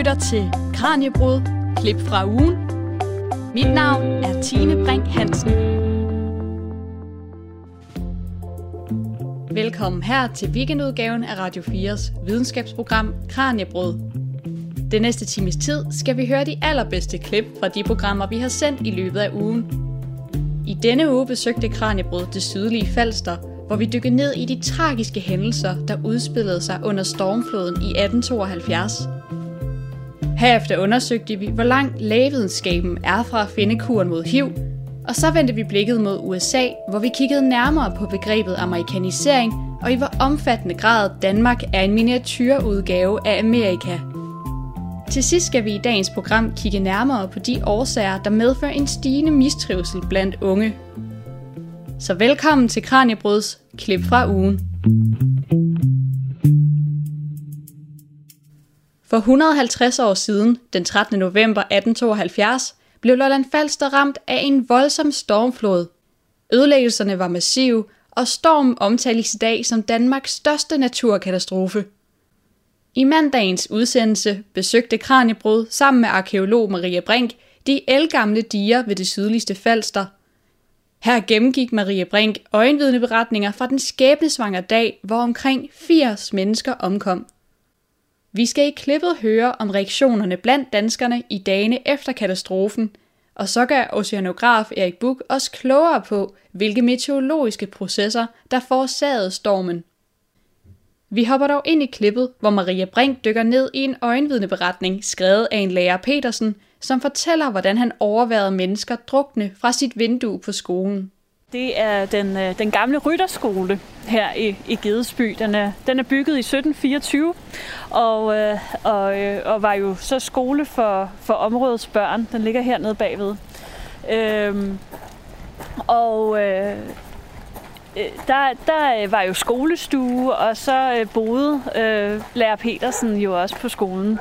lytter til Kranjebrud, klip fra ugen. Mit navn er Tine Brink Hansen. Velkommen her til weekendudgaven af Radio 4's videnskabsprogram Kranjebrud. Den næste times tid skal vi høre de allerbedste klip fra de programmer, vi har sendt i løbet af ugen. I denne uge besøgte Kranjebrud det sydlige Falster, hvor vi dykkede ned i de tragiske hændelser, der udspillede sig under stormfloden i 1872. Herefter undersøgte vi, hvor langt lægevidenskaben er fra at finde kuren mod HIV, og så vendte vi blikket mod USA, hvor vi kiggede nærmere på begrebet amerikanisering, og i hvor omfattende grad Danmark er en miniatyrudgave af Amerika. Til sidst skal vi i dagens program kigge nærmere på de årsager, der medfører en stigende mistrivsel blandt unge. Så velkommen til Kranjebruds klip fra ugen. For 150 år siden, den 13. november 1872, blev Lolland Falster ramt af en voldsom stormflod. Ødelæggelserne var massive, og stormen omtales i dag som Danmarks største naturkatastrofe. I mandagens udsendelse besøgte Kranjebrud sammen med arkeolog Maria Brink de elgamle diger ved det sydligste Falster. Her gennemgik Maria Brink øjenvidneberetninger fra den skæbnesvangre dag, hvor omkring 80 mennesker omkom. Vi skal i klippet høre om reaktionerne blandt danskerne i dagene efter katastrofen, og så gør oceanograf Erik Buk os klogere på, hvilke meteorologiske processer, der forårsagede stormen. Vi hopper dog ind i klippet, hvor Maria Brink dykker ned i en øjenvidneberetning skrevet af en lærer Petersen, som fortæller, hvordan han overværede mennesker drukne fra sit vindue på skolen. Det er den, øh, den gamle rytterskole her i, i Gedesby. Den er, den er bygget i 1724 og, øh, og, øh, og var jo så skole for, for områdets børn. Den ligger hernede bagved. Øhm, og øh, der, der var jo skolestue, og så boede øh, lærer Petersen jo også på skolen.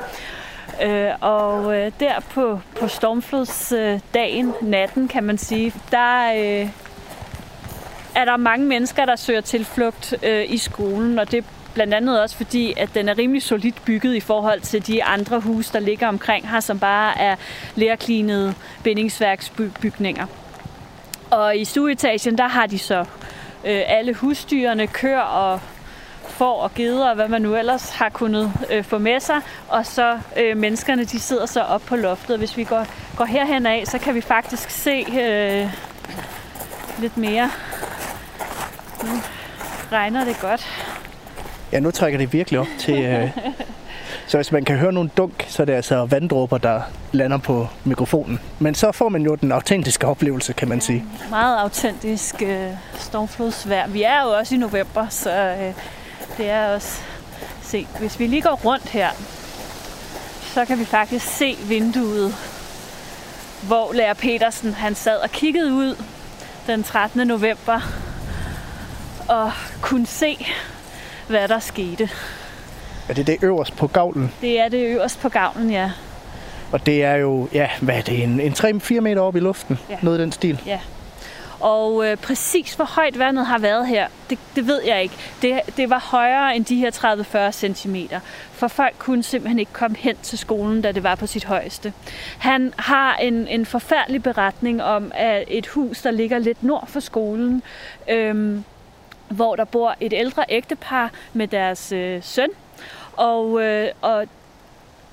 Øh, og øh, der på, på stormflodsdagen, natten kan man sige, der, øh, er der mange mennesker, der søger tilflugt øh, i skolen, og det er blandt andet også fordi, at den er rimelig solidt bygget i forhold til de andre huse, der ligger omkring her, som bare er lærklinede bindingsværksbygninger. Og i stueetagen, der har de så øh, alle husdyrene, kør og får og geder og hvad man nu ellers har kunnet øh, få med sig. Og så øh, menneskerne, de sidder så op på loftet. Hvis vi går, går herhen af, så kan vi faktisk se øh, lidt mere nu regner det godt. Ja, nu trækker det virkelig op til... Øh, så hvis man kan høre nogle dunk, så er det altså vanddråber, der lander på mikrofonen. Men så får man jo den autentiske oplevelse, kan man sige. Meget autentisk øh, stormflodsvær. Vi er jo også i november, så øh, det er også... Se, hvis vi lige går rundt her, så kan vi faktisk se vinduet, hvor lærer Petersen han sad og kiggede ud den 13. november og kunne se, hvad der skete. Er det det øverst på gavlen? Det er det øverst på gavlen, ja. Og det er jo, ja, hvad er det, en, en 3-4 meter op i luften? Ja. Noget af den stil? Ja. Og øh, præcis hvor højt vandet har været her, det, det ved jeg ikke. Det, det var højere end de her 30-40 cm. For folk kunne simpelthen ikke komme hen til skolen, da det var på sit højeste. Han har en, en forfærdelig beretning om at et hus, der ligger lidt nord for skolen, øhm, hvor der bor et ældre ægtepar med deres øh, søn. Og, øh, og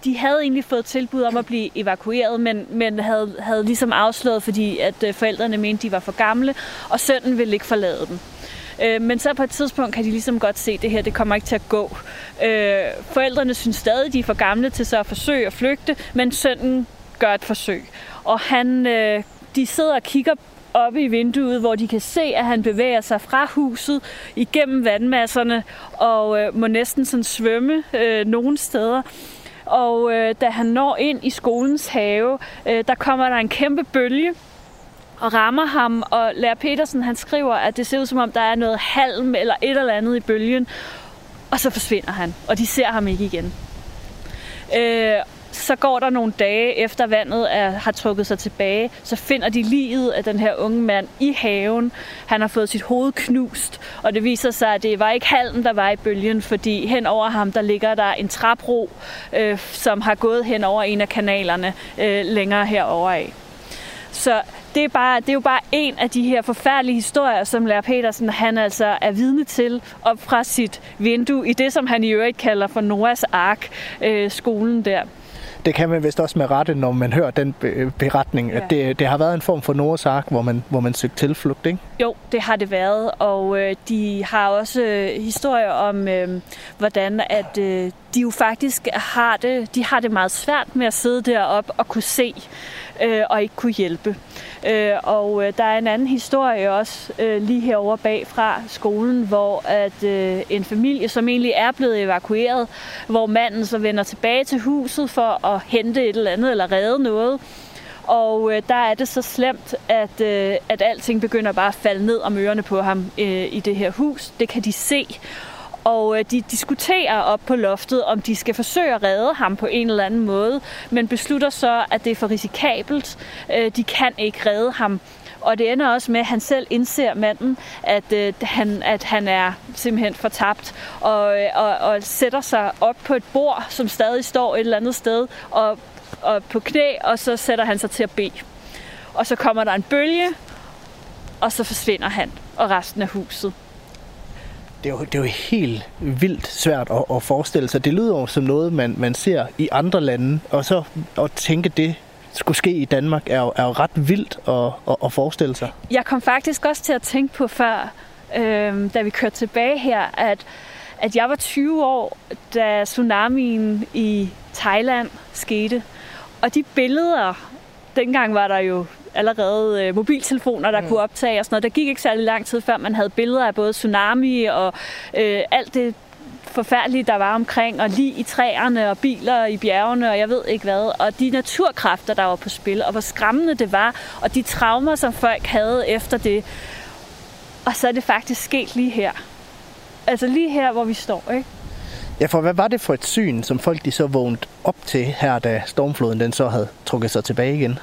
de havde egentlig fået tilbud om at blive evakueret, men, men havde, havde ligesom afslået, fordi at øh, forældrene mente, de var for gamle, og sønnen ville ikke forlade dem. Øh, men så på et tidspunkt kan de ligesom godt se, at det her det kommer ikke til at gå. Øh, forældrene synes stadig, de er for gamle til så at forsøge at flygte, men sønnen gør et forsøg. Og han, øh, de sidder og kigger oppe i vinduet, hvor de kan se, at han bevæger sig fra huset igennem vandmasserne og øh, må næsten sådan svømme øh, nogle steder. Og øh, da han når ind i skolens have, øh, der kommer der en kæmpe bølge og rammer ham, og Lærer Petersen han skriver, at det ser ud som om, der er noget halm eller et eller andet i bølgen, og så forsvinder han, og de ser ham ikke igen. Øh, så går der nogle dage efter vandet er, har trukket sig tilbage, så finder de livet af den her unge mand i haven. Han har fået sit hoved knust, og det viser sig, at det var ikke halmen, der var i bølgen, fordi hen over ham, der ligger der en trapro, øh, som har gået hen over en af kanalerne øh, længere herover af. Så det er, bare, det er jo bare en af de her forfærdelige historier, som Lær Petersen han altså er vidne til op fra sit vindue i det, som han i øvrigt kalder for Noahs Ark, øh, skolen der det kan man vist også med rette, når man hører den beretning, ja. at det, det har været en form for Noahs ark, hvor man, hvor man søgte tilflugt, ikke? Jo, det har det været, og øh, de har også øh, historier om, øh, hvordan at øh, de jo faktisk har det, de har det meget svært med at sidde deroppe og kunne se øh, og ikke kunne hjælpe. Øh, og øh, der er en anden historie også øh, lige herovre bag fra skolen, hvor at øh, en familie, som egentlig er blevet evakueret, hvor manden så vender tilbage til huset for at hente et eller andet eller redde noget. Og øh, der er det så slemt, at, øh, at alting begynder bare at falde ned om ørerne på ham øh, i det her hus. Det kan de se. Og øh, de diskuterer op på loftet, om de skal forsøge at redde ham på en eller anden måde, men beslutter så, at det er for risikabelt. Øh, de kan ikke redde ham. Og det ender også med, at han selv indser manden, at, øh, han, at han er simpelthen fortabt, og, øh, og, og sætter sig op på et bord, som stadig står et eller andet sted, og, og på knæ, og så sætter han sig til at bede. Og så kommer der en bølge, og så forsvinder han og resten af huset det er jo, det er jo helt vildt svært at, at forestille sig. Det lyder jo som noget, man, man ser i andre lande, og så at tænke det skulle ske i Danmark, er jo, er jo ret vildt at, at, at forestille sig. Jeg kom faktisk også til at tænke på før, øh, da vi kørte tilbage her, at, at jeg var 20 år, da tsunamien i Thailand skete. Og de billeder, dengang var der jo allerede øh, mobiltelefoner, der mm. kunne optage og sådan noget. Der gik ikke særlig lang tid, før man havde billeder af både tsunami og øh, alt det forfærdelige, der var omkring, og lige i træerne og biler i bjergene, og jeg ved ikke hvad. Og de naturkræfter, der var på spil, og hvor skræmmende det var, og de traumer, som folk havde efter det. Og så er det faktisk sket lige her. Altså lige her, hvor vi står, ikke? Ja, for hvad var det for et syn, som folk de så vågnede op til her, da stormfloden den så havde trukket sig tilbage igen?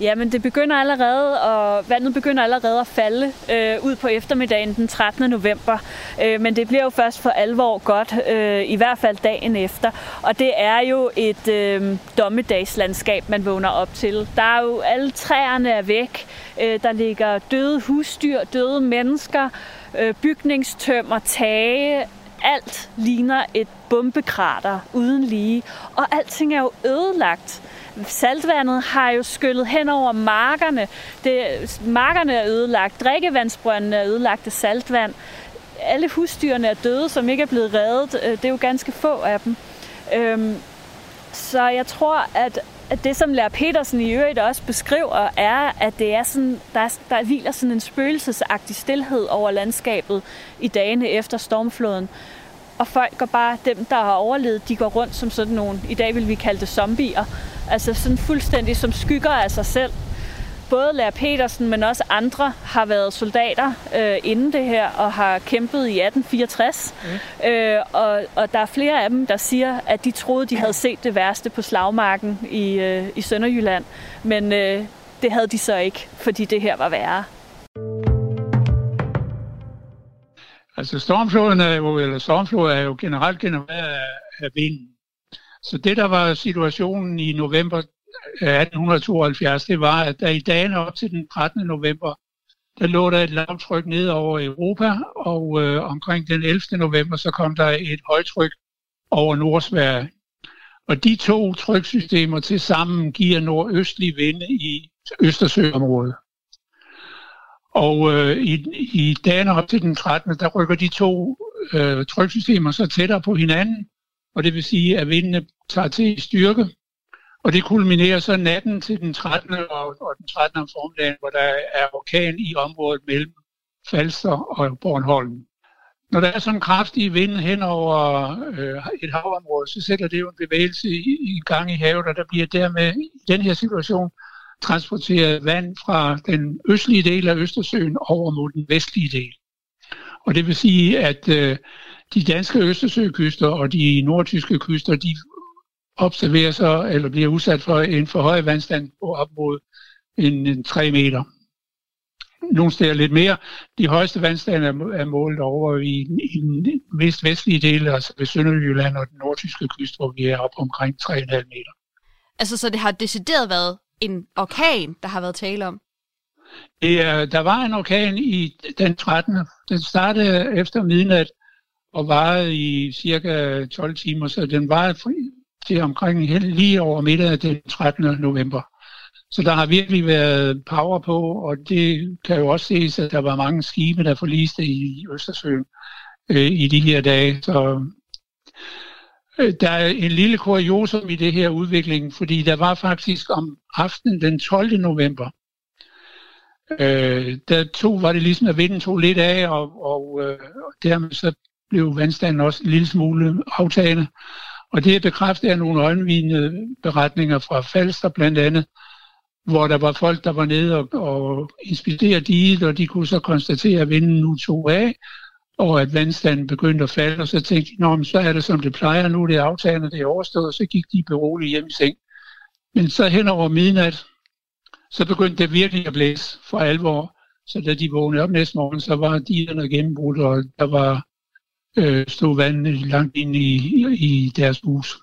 Jamen, det begynder allerede, og vandet begynder allerede at falde øh, ud på eftermiddagen den 13. november. Øh, men det bliver jo først for alvor godt, øh, i hvert fald dagen efter. Og det er jo et øh, dommedagslandskab, man vågner op til. Der er jo alle træerne er væk. Øh, der ligger døde husdyr, døde mennesker, øh, bygningstømmer, tage, alt ligner et bombekrater uden lige, og alting er jo ødelagt saltvandet har jo skyllet hen over markerne. Det, markerne er ødelagt, drikkevandsbrøndene er ødelagt af saltvand. Alle husdyrene er døde, som ikke er blevet reddet. Øh, det er jo ganske få af dem. Øhm, så jeg tror, at, at det, som Lær Petersen i øvrigt også beskriver, er, at det er sådan, der, der hviler sådan en spøgelsesagtig stillhed over landskabet i dagene efter stormfloden. Og folk går bare, dem der har overlevet, de går rundt som sådan nogle, i dag vil vi kalde det zombier, Altså sådan fuldstændig som skygger af sig selv. Både Lærer Petersen, men også andre har været soldater øh, inden det her og har kæmpet i 1864. Mm. Øh, og, og der er flere af dem, der siger, at de troede, de havde set det værste på slagmarken i, øh, i Sønderjylland. Men øh, det havde de så ikke, fordi det her var værre. Altså stormfloden er jo, eller stormfloden er jo generelt genereret af, af vinden. Så det, der var situationen i november øh, 1872, det var, at der i dagen op til den 13. november, der lå der et lavtryk ned over Europa, og øh, omkring den 11. november, så kom der et højtryk over Nordsverige. Og de to tryksystemer til sammen giver nordøstlige vinde i Østersøområdet. Og øh, i, i dagene op til den 13. der rykker de to øh, tryksystemer så tættere på hinanden, og det vil sige, at vindene tager til i styrke, og det kulminerer så natten til den 13. og, og den 13. om formiddagen, hvor der er orkan i området mellem Falster og Bornholm. Når der er sådan en kraftig vind hen over øh, et havområde, så sætter det jo en bevægelse i, i gang i havet, og der bliver dermed i den her situation transporteret vand fra den østlige del af Østersøen over mod den vestlige del. Og det vil sige, at øh, de danske Østersøkyster og de nordtyske kyster, de observerer så, eller bliver udsat for en for høj vandstand på op mod en, en 3 meter. Nogle steder lidt mere. De højeste vandstande er, målt over i, i den mest vestlige del, altså ved Sønderjylland og den nordtyske kyst, hvor vi er op omkring 3,5 meter. Altså, så det har decideret været en orkan, der har været tale om? Det der var en orkan i den 13. Den startede efter midnat og varede i cirka 12 timer, så den var til omkring lige over middag den 13. november. Så der har virkelig været power på, og det kan jo også ses, at der var mange skibe, der forliste i Østersøen øh, i de her dage. Så øh, der er en lille kuriosum i det her udvikling, fordi der var faktisk om aftenen den 12. november, øh, der tog, var det ligesom, at vinden tog lidt af, og, og øh, dermed så blev vandstanden også en lille smule aftagende. Og det er bekræftet af nogle øjenvidende beretninger fra Falster blandt andet, hvor der var folk, der var nede og, og inspicerede diget, og de kunne så konstatere, at vinden nu tog af, og at vandstanden begyndte at falde, og så tænkte de, Nå, så er det som det plejer, nu det er aftagende, det er overstået, og så gik de beroligt hjem i seng. Men så hen over midnat, så begyndte det virkelig at blæse for alvor. Så da de vågnede op næste morgen, så var digerne gennembrudt, og der var øh, stod vandet langt ind i, i deres hus.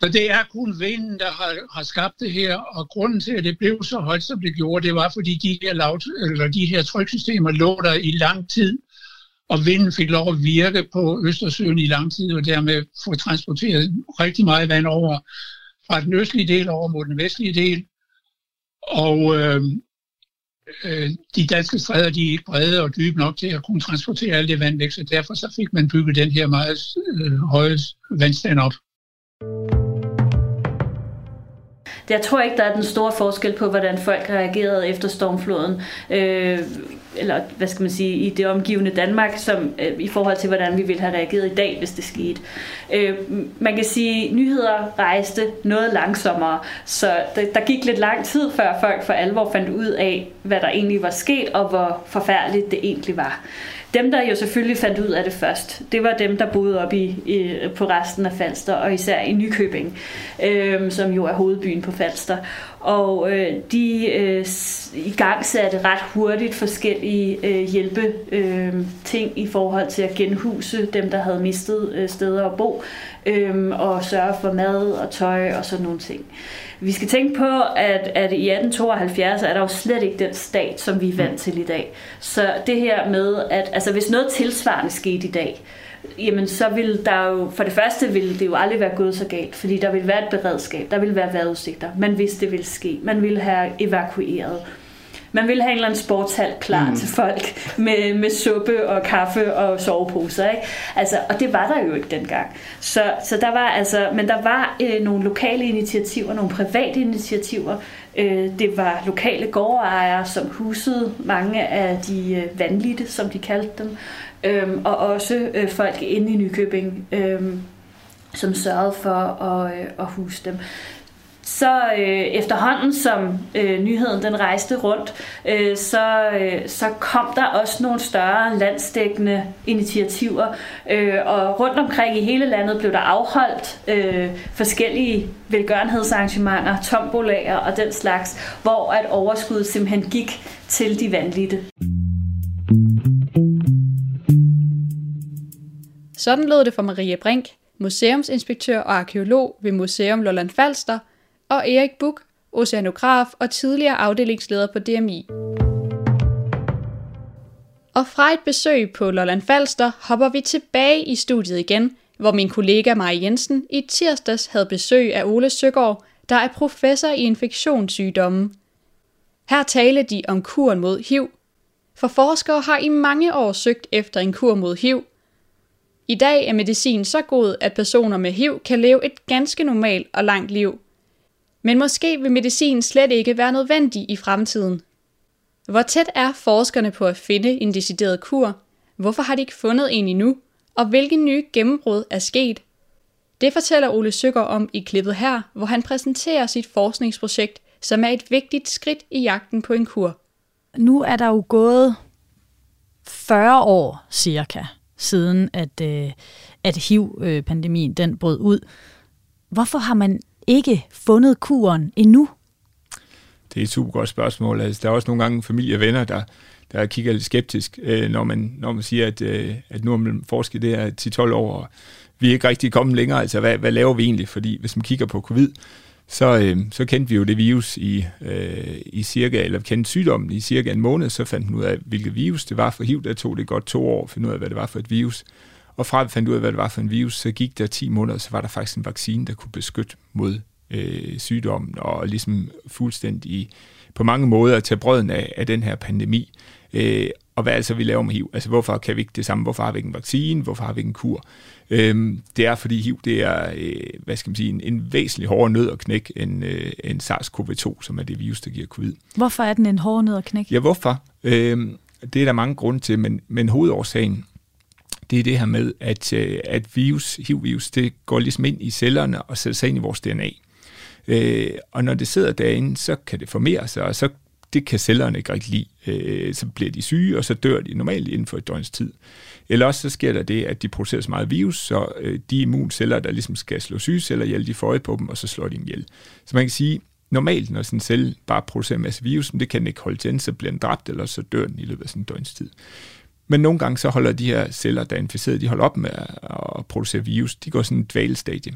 Så det er kun vinden, der har, har skabt det her, og grunden til, at det blev så højt, som det gjorde, det var, fordi de her, lavt, eller de her tryksystemer lå der i lang tid, og vinden fik lov at virke på Østersøen i lang tid, og dermed få transporteret rigtig meget vand over fra den østlige del over mod den vestlige del. Og øh, øh, de danske stræder de er ikke brede og dybe nok til at kunne transportere alt det vand væk, så derfor så fik man bygget den her meget øh, høje vandstand op. Jeg tror ikke, der er den store forskel på, hvordan folk reagerede efter stormfloden, øh, eller hvad skal man sige, i det omgivende Danmark, som øh, i forhold til, hvordan vi ville have reageret i dag, hvis det skete. Øh, man kan sige, at nyheder rejste noget langsommere, så der, der gik lidt lang tid, før folk for alvor fandt ud af, hvad der egentlig var sket, og hvor forfærdeligt det egentlig var. Dem, der jo selvfølgelig fandt ud af det først, det var dem, der boede op i, i på resten af Falster, og især i Nykøbing, øh, som jo er hovedbyen på Falster. Og øh, de øh, i gang satte ret hurtigt forskellige øh, hjælpe øh, ting i forhold til at genhuse dem, der havde mistet øh, steder at bo, øh, og sørge for mad og tøj og sådan nogle ting. Vi skal tænke på, at, at i 1872 er der jo slet ikke den stat, som vi er vant til i dag. Så det her med, at altså, hvis noget tilsvarende skete i dag, jamen så vil der jo, for det første ville det jo aldrig være gået så galt, fordi der vil være et beredskab, der vil være vejrudsigter, man vidste det ville ske, man ville have evakueret. Man ville have en eller anden sportshal klar mm. til folk med, med suppe og kaffe og soveposer. Ikke? Altså, og det var der jo ikke dengang. Så, så der var altså, men der var øh, nogle lokale initiativer, nogle private initiativer. Øh, det var lokale gårdejere, som husede mange af de øh, vandlitte, som de kaldte dem. Øh, og også øh, folk inde i Nykøbing, øhm, som sørgede for at, øh, at huse dem så øh, efterhånden som øh, nyheden den rejste rundt, øh, så, øh, så kom der også nogle større landsdækkende initiativer, øh, og rundt omkring i hele landet blev der afholdt øh, forskellige velgørenhedsarrangementer, tombolager og den slags, hvor at overskuddet simpelthen gik til de vandlidte. Sådan lød det for Maria Brink, museumsinspektør og arkeolog ved Museum Lolland Falster – og Erik Buk, oceanograf og tidligere afdelingsleder på DMI. Og fra et besøg på Lolland Falster hopper vi tilbage i studiet igen, hvor min kollega Maja Jensen i tirsdags havde besøg af Ole Søgaard, der er professor i infektionssygdomme. Her taler de om kuren mod HIV, for forskere har i mange år søgt efter en kur mod HIV. I dag er medicin så god, at personer med HIV kan leve et ganske normalt og langt liv. Men måske vil medicin slet ikke være nødvendig i fremtiden. Hvor tæt er forskerne på at finde en decideret kur? Hvorfor har de ikke fundet en endnu? Og hvilke nye gennembrud er sket? Det fortæller Ole Søger om i klippet her, hvor han præsenterer sit forskningsprojekt, som er et vigtigt skridt i jagten på en kur. Nu er der jo gået 40 år cirka, siden at, øh, at HIV-pandemien den brød ud. Hvorfor har man ikke fundet kuren endnu? Det er et super godt spørgsmål. Altså, der er også nogle gange familie og venner, der, der kigger lidt skeptisk, øh, når, man, når man siger, at, øh, at nu har man forsket det her 10-12 år, og vi er ikke rigtig kommet længere. Altså, hvad, hvad laver vi egentlig? Fordi hvis man kigger på covid, så, øh, så kendte vi jo det virus i, øh, i cirka, eller kendte sygdommen i cirka en måned, så fandt man ud af, hvilket virus det var for HIV. Der tog det godt to år at finde ud af, hvad det var for et virus. Og fra vi fandt ud af, hvad det var for en virus, så gik der 10 måneder, så var der faktisk en vaccine, der kunne beskytte mod øh, sygdommen, og ligesom fuldstændig på mange måder tage brøden af, af den her pandemi. Øh, og hvad altså vi laver med HIV? Altså hvorfor kan vi ikke det samme? Hvorfor har vi ikke en vaccine? Hvorfor har vi ikke en kur? Øhm, det er, fordi HIV det er øh, hvad skal man sige, en, en væsentlig hårdere nød at knække end, øh, end SARS-CoV-2, som er det virus, der giver covid. Hvorfor er den en hårdere nød at knække? Ja, hvorfor? Øhm, det er der mange grunde til, men, men hovedårsagen, det er det her med, at, øh, at virus, HIV-virus, det går ligesom ind i cellerne og sætter sig ind i vores DNA. Øh, og når det sidder derinde, så kan det formere sig, og så det kan cellerne ikke rigtig lide. Øh, så bliver de syge, og så dør de normalt inden for et døgns tid. Eller også så sker der det, at de producerer så meget virus, så øh, de immunceller, der ligesom skal slå syge celler ihjel, de får øje på dem, og så slår de dem ihjel. Så man kan sige, normalt, når sådan en celle bare producerer en masse virus, det kan den ikke holde til, så bliver den dræbt, eller så dør den i løbet af sådan en døgns tid. Men nogle gange så holder de her celler, der er inficeret, de holder op med at producere virus. De går sådan en dvalestadie.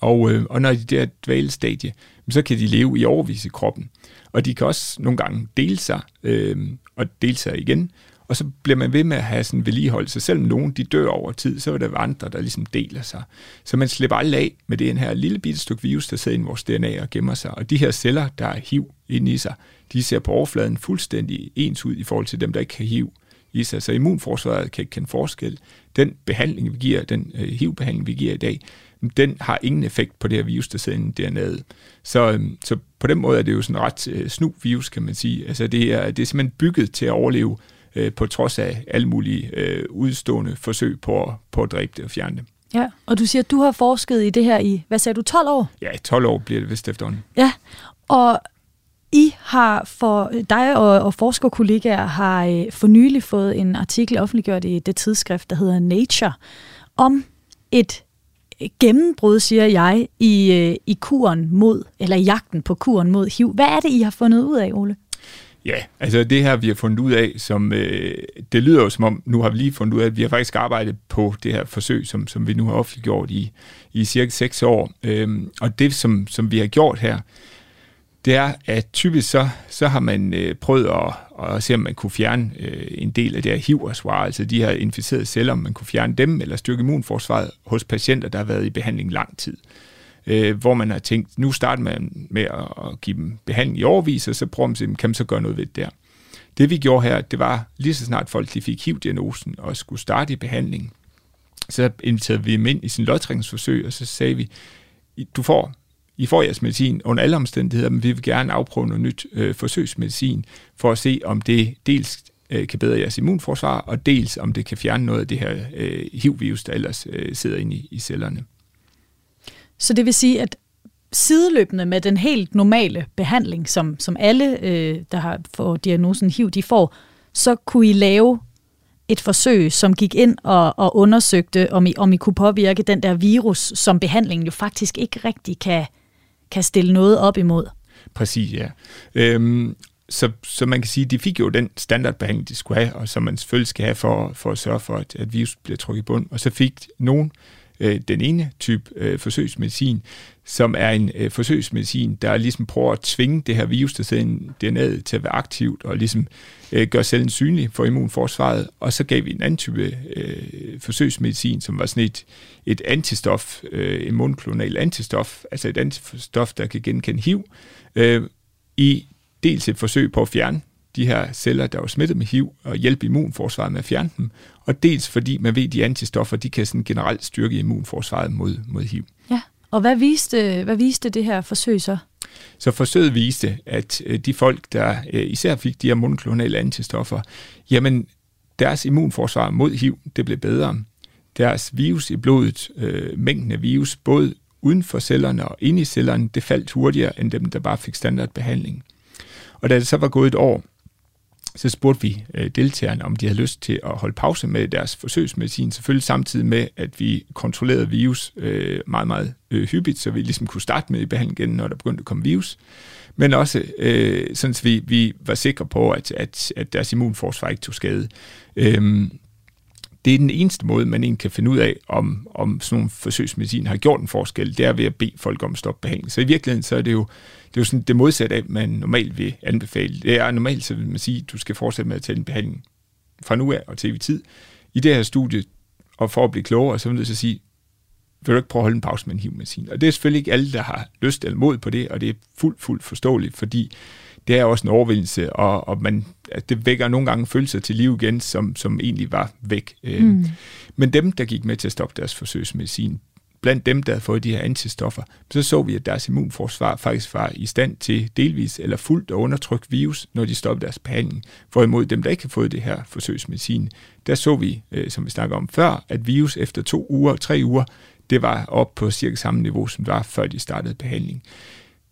Og, øh, og når de der dvalestadie, så kan de leve i overvis i kroppen. Og de kan også nogle gange dele sig, øh, og dele sig igen. Og så bliver man ved med at have sådan vedligeholdelse. Selvom nogen de dør over tid, så er der andre, der ligesom deler sig. Så man slipper aldrig af med det her lille bitte stykke virus, der sidder i vores DNA og gemmer sig. Og de her celler, der er HIV inde i sig, de ser på overfladen fuldstændig ens ud i forhold til dem, der ikke kan HIV i sig. Så immunforsvaret kan ikke kende forskel. Den behandling, vi giver, den øh, HIV-behandling, vi giver i dag, den har ingen effekt på det her virus, der sidder inde DNA'et. Så, øhm, så på den måde er det jo sådan ret øh, snu virus, kan man sige. Altså det er, det er simpelthen bygget til at overleve øh, på trods af alle mulige øh, udstående forsøg på, på at dræbe det og fjerne det. Ja, og du siger, at du har forsket i det her i, hvad sagde du, 12 år? Ja, 12 år bliver det vist efterhånden. Ja, og I har for dig og, og forskerkollegaer har øh, for nylig fået en artikel offentliggjort i det tidsskrift, der hedder Nature, om et gennembrud, siger jeg, i, øh, i kuren mod, eller jagten på kuren mod HIV. Hvad er det, I har fundet ud af, Ole? Ja, altså det her, vi har fundet ud af, som øh, det lyder jo som om, nu har vi lige fundet ud af, at vi har faktisk arbejdet på det her forsøg, som, som vi nu har offentliggjort i, i cirka seks år. Øhm, og det, som, som vi har gjort her, det er, at typisk så, så har man øh, prøvet at, at se, om man kunne fjerne øh, en del af det her hiv altså de her inficerede celler, om man kunne fjerne dem, eller styrke immunforsvaret hos patienter, der har været i behandling lang tid. Øh, hvor man har tænkt, nu starter man med at give dem behandling i overvis, og så prøver man at se, kan man så gøre noget ved det der. Det vi gjorde her, det var lige så snart folk de fik HIV-diagnosen og skulle starte i behandling, så inviterede vi dem ind i sin lodtrækningsforsøg, og så sagde vi, du får i får jeres medicin under alle omstændigheder, men vi vil gerne afprøve noget nyt øh, forsøgsmedicin, for at se, om det dels øh, kan bedre jeres immunforsvar, og dels om det kan fjerne noget af det her øh, HIV-virus, der ellers øh, sidder inde i, i cellerne. Så det vil sige, at sideløbende med den helt normale behandling, som, som alle, øh, der har fået diagnosen HIV, de får, så kunne I lave et forsøg, som gik ind og, og undersøgte, om I, om I kunne påvirke den der virus, som behandlingen jo faktisk ikke rigtig kan, kan stille noget op imod. Præcis, ja. Øhm, så, så man kan sige, at de fik jo den standardbehandling, de skulle have, og som man selvfølgelig skal have for, for at sørge for, at, at virus bliver trukket i bund. Og så fik nogen øh, den ene type øh, forsøgsmedicin, som er en øh, forsøgsmedicin, der ligesom prøver at tvinge det her virus, der sidder i DNA'et, til at være aktivt og ligesom øh, gøre cellen synlig for immunforsvaret. Og så gav vi en anden type øh, forsøgsmedicin, som var sådan et, et antistof, øh, en monoklonal antistof, altså et antistof, der kan genkende HIV, øh, i dels et forsøg på at fjerne de her celler, der var smittet med HIV, og hjælpe immunforsvaret med at fjerne dem, og dels fordi man ved, at de antistoffer, de kan sådan generelt styrke immunforsvaret mod, mod HIV. Ja, og hvad viste, hvad viste det her forsøg så? Så forsøget viste, at øh, de folk, der øh, især fik de her monoklonale antistoffer, jamen deres immunforsvar mod HIV, det blev bedre. Deres virus i blodet, øh, mængden af virus, både uden for cellerne og inde i cellerne, det faldt hurtigere end dem, der bare fik standardbehandling. Og da det så var gået et år, så spurgte vi øh, deltagerne, om de havde lyst til at holde pause med deres forsøgsmedicin, selvfølgelig samtidig med, at vi kontrollerede virus øh, meget, meget øh, hyppigt, så vi ligesom kunne starte med i behandling igen, når der begyndte at komme virus. Men også øh, sådan, at vi, vi var sikre på, at, at, at deres immunforsvar ikke tog skade. Øhm, det er den eneste måde, man egentlig kan finde ud af, om, om sådan nogle forsøgsmedicin har gjort en forskel, det er ved at bede folk om at stoppe behandling. Så i virkeligheden så er det jo det, er jo sådan det modsatte af, man normalt vil anbefale. Det er normalt, så vil man sige, at du skal fortsætte med at tage en behandling fra nu af og til evig tid. I det her studie, og for at blive klogere, så vil jeg så sige, vil du ikke prøve at holde en pause med en HIV-medicin? Og det er selvfølgelig ikke alle, der har lyst eller mod på det, og det er fuldt, fuldt forståeligt, fordi det er også en overvindelse, og, og man, at det vækker nogle gange følelser til liv igen, som, som egentlig var væk. Øhm, mm. Men dem, der gik med til at stoppe deres forsøgsmedicin, blandt dem, der havde fået de her antistoffer, så så vi, at deres immunforsvar faktisk var i stand til delvis eller fuldt at undertrykke virus, når de stoppede deres behandling. Hvorimod dem, der ikke har fået det her forsøgsmedicin, der så vi, øh, som vi snakker om før, at virus efter to uger, tre uger, det var op på cirka samme niveau, som det var, før de startede behandling.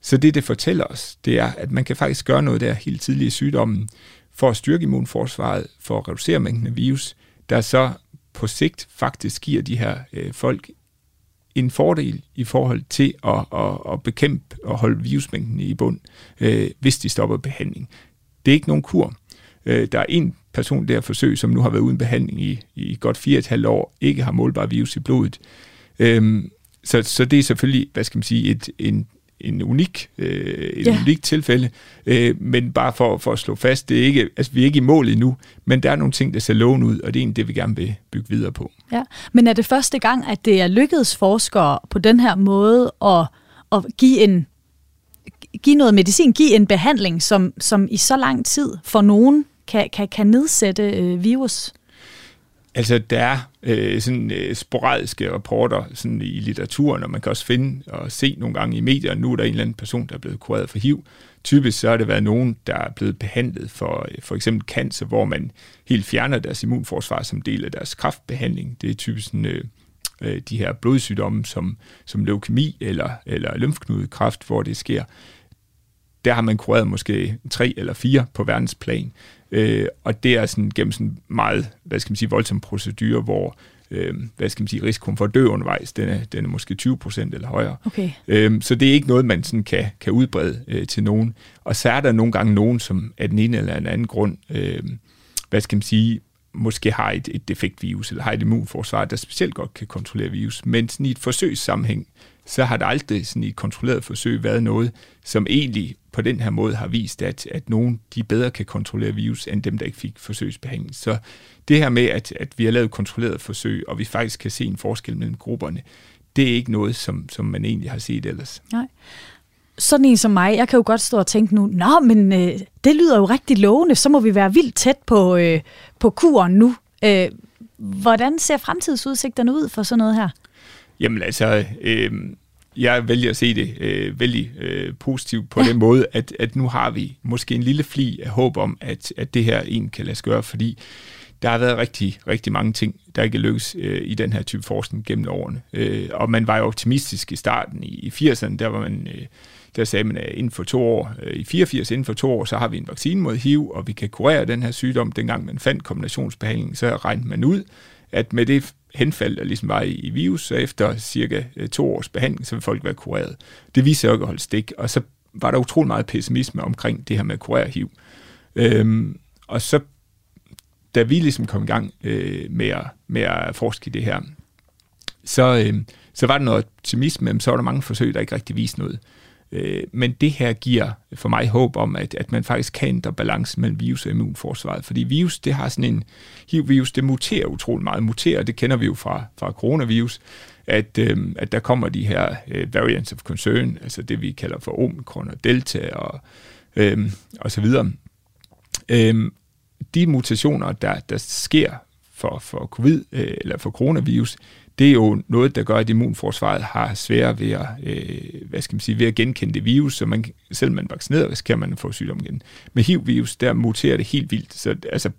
Så det, det fortæller os, det er, at man kan faktisk gøre noget der helt tidligt i sygdommen, for at styrke immunforsvaret, for at reducere mængden af virus, der så på sigt faktisk giver de her øh, folk en fordel i forhold til at, at, at bekæmpe og holde virusmængden i bund, øh, hvis de stopper behandling. Det er ikke nogen kur. Øh, der er en person der forsøg, som nu har været uden behandling i, i godt fire et halvt år, ikke har målbar virus i blodet. Øh, så, så det er selvfølgelig, hvad skal man sige, et, en, en unik, øh, en ja. unik tilfælde, øh, men bare for, for at slå fast, det er ikke, altså, vi er ikke i mål endnu, men der er nogle ting, der ser lovende ud, og det er egentlig det, vi gerne vil bygge videre på. Ja, men er det første gang, at det er lykkedes forskere på den her måde at, at give en give noget medicin, give en behandling, som, som i så lang tid for nogen kan, kan, kan nedsætte øh, virus? Altså, der er øh, sådan øh, sporadiske rapporter sådan i litteraturen, og man kan også finde og se nogle gange i medierne, nu er der en eller anden person, der er blevet kureret for HIV. Typisk så har det været nogen, der er blevet behandlet for øh, for eksempel cancer, hvor man helt fjerner deres immunforsvar som del af deres kraftbehandling. Det er typisk sådan, øh, øh, de her blodsygdomme som, som leukemi eller, eller lymfknudekræft, hvor det sker. Der har man kureret måske tre eller fire på verdensplan. Øh, og det er sådan gennem sådan meget, hvad skal man sige, voldsom procedure, hvor øh, hvad skal man sige, risikoen for at dø undervejs, den er, den er måske 20 procent eller højere. Okay. Øh, så det er ikke noget, man sådan kan, kan udbrede øh, til nogen. Og så er der nogle gange nogen, som af den ene eller den anden grund, øh, hvad skal man sige, måske har et, et defekt virus, eller har et immunforsvar, der specielt godt kan kontrollere virus. Men sådan i et forsøgssammenhæng, så har der aldrig sådan i et kontrolleret forsøg været noget, som egentlig på den her måde har vist, at, at nogen de bedre kan kontrollere virus, end dem, der ikke fik forsøgsbehandling. Så det her med, at, at vi har lavet kontrolleret forsøg, og vi faktisk kan se en forskel mellem grupperne, det er ikke noget, som, som man egentlig har set ellers. Nej. Sådan en som mig, jeg kan jo godt stå og tænke nu, nå, men øh, det lyder jo rigtig lovende, så må vi være vildt tæt på, øh, på kuren nu. Øh, hvordan ser fremtidsudsigterne ud for sådan noget her? Jamen altså, øh, jeg vælger at se det øh, vældig øh, positivt på ja. den måde, at, at nu har vi måske en lille fli af håb om, at, at det her en kan lade sig gøre, fordi der har været rigtig, rigtig mange ting, der ikke lykkes øh, i den her type forskning gennem årene. Øh, og man var jo optimistisk i starten i, i 80'erne, der var man... Øh, der sagde man, at inden for to år, øh, i 84 inden for to år, så har vi en vaccine mod HIV, og vi kan kurere den her sygdom. Dengang man fandt kombinationsbehandling, så regnede man ud, at med det henfald, der ligesom var i, i virus, så efter cirka øh, to års behandling, så vil folk være kureret. Det viste sig jo ikke at holde stik, og så var der utrolig meget pessimisme omkring det her med at kurere HIV. Øhm, og så, da vi ligesom kom i gang øh, med, at, med at forske i det her, så, øh, så var der noget optimisme, men så var der mange forsøg, der ikke rigtig viste noget. Øh, men det her giver for mig håb om, at, at man faktisk kan ændre balancen mellem virus og immunforsvaret. Fordi virus, det har sådan en... HIV-virus, det muterer utrolig meget. Muterer, det kender vi jo fra, fra coronavirus, at, øh, at der kommer de her øh, variants of concern, altså det vi kalder for omikron og delta og, øh, og så videre. Øh, de mutationer, der, der sker for, for covid øh, eller for coronavirus, det er jo noget, der gør, at immunforsvaret har svære ved at, øh, hvad skal man sige, ved at genkende det virus, så man, selvom man er vaccineret, risikerer man få sygdom igen. Med HIV-virus, der muterer det helt vildt. Så altså,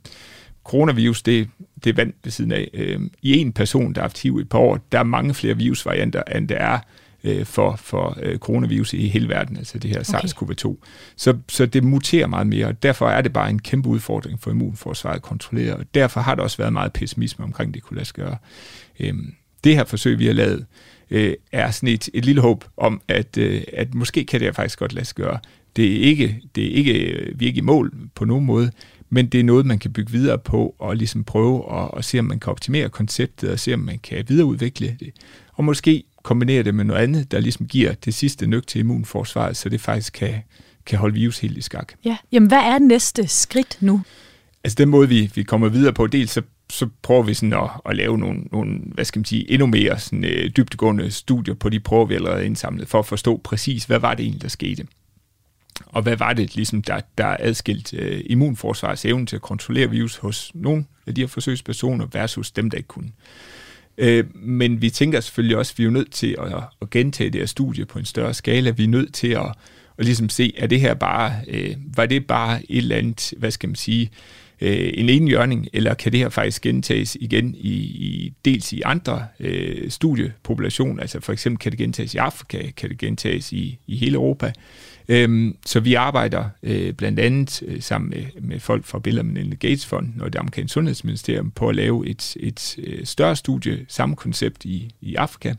coronavirus, det, det er vand ved siden af. Øh, I en person, der har haft HIV i et par år, der er mange flere virusvarianter, end der er øh, for, for øh, coronavirus i hele verden, altså det her okay. SARS-CoV-2. Så, så det muterer meget mere, og derfor er det bare en kæmpe udfordring for immunforsvaret at kontrollere, og derfor har der også været meget pessimisme omkring, det kunne lade sig gøre. Øhm, det her forsøg, vi har lavet, øh, er sådan et, et lille håb om, at, øh, at måske kan det faktisk godt lade sig gøre. Det er ikke, det er ikke, vi er ikke i mål på nogen måde, men det er noget, man kan bygge videre på og ligesom prøve at, at se, om man kan optimere konceptet og se, om man kan videreudvikle det. Og måske kombinere det med noget andet, der ligesom giver det sidste nøg til immunforsvaret, så det faktisk kan, kan holde virus helt i skak. Ja, jamen hvad er næste skridt nu? Altså den måde, vi, vi kommer videre på, dels så, så prøver vi sådan at, at lave nogle, nogle, hvad skal man sige, endnu mere sådan, øh, dybtegående studier på de prøver, vi allerede indsamlet, for at forstå præcis, hvad var det egentlig, der skete. Og hvad var det, ligesom, der, der adskilte adskilt øh, immunforsvarets evne til at kontrollere virus hos nogle af de her forsøgspersoner versus dem, der ikke kunne. Øh, men vi tænker selvfølgelig også, at vi er nødt til at, at gentage det her studie på en større skala. Vi er nødt til at, at ligesom se, er det her bare, øh, var det bare et eller andet, hvad skal man sige, øh, en enhjørning, eller kan det her faktisk gentages igen i, i dels i andre øh, studiepopulationer, altså for eksempel kan det gentages i Afrika, kan det gentages i, i hele Europa, Øhm, så vi arbejder øh, blandt andet øh, sammen med, med folk fra Bill Melinda Gates Fond og det amerikanske sundhedsministerium på at lave et, et, øh, større studie, samme koncept i, i Afrika.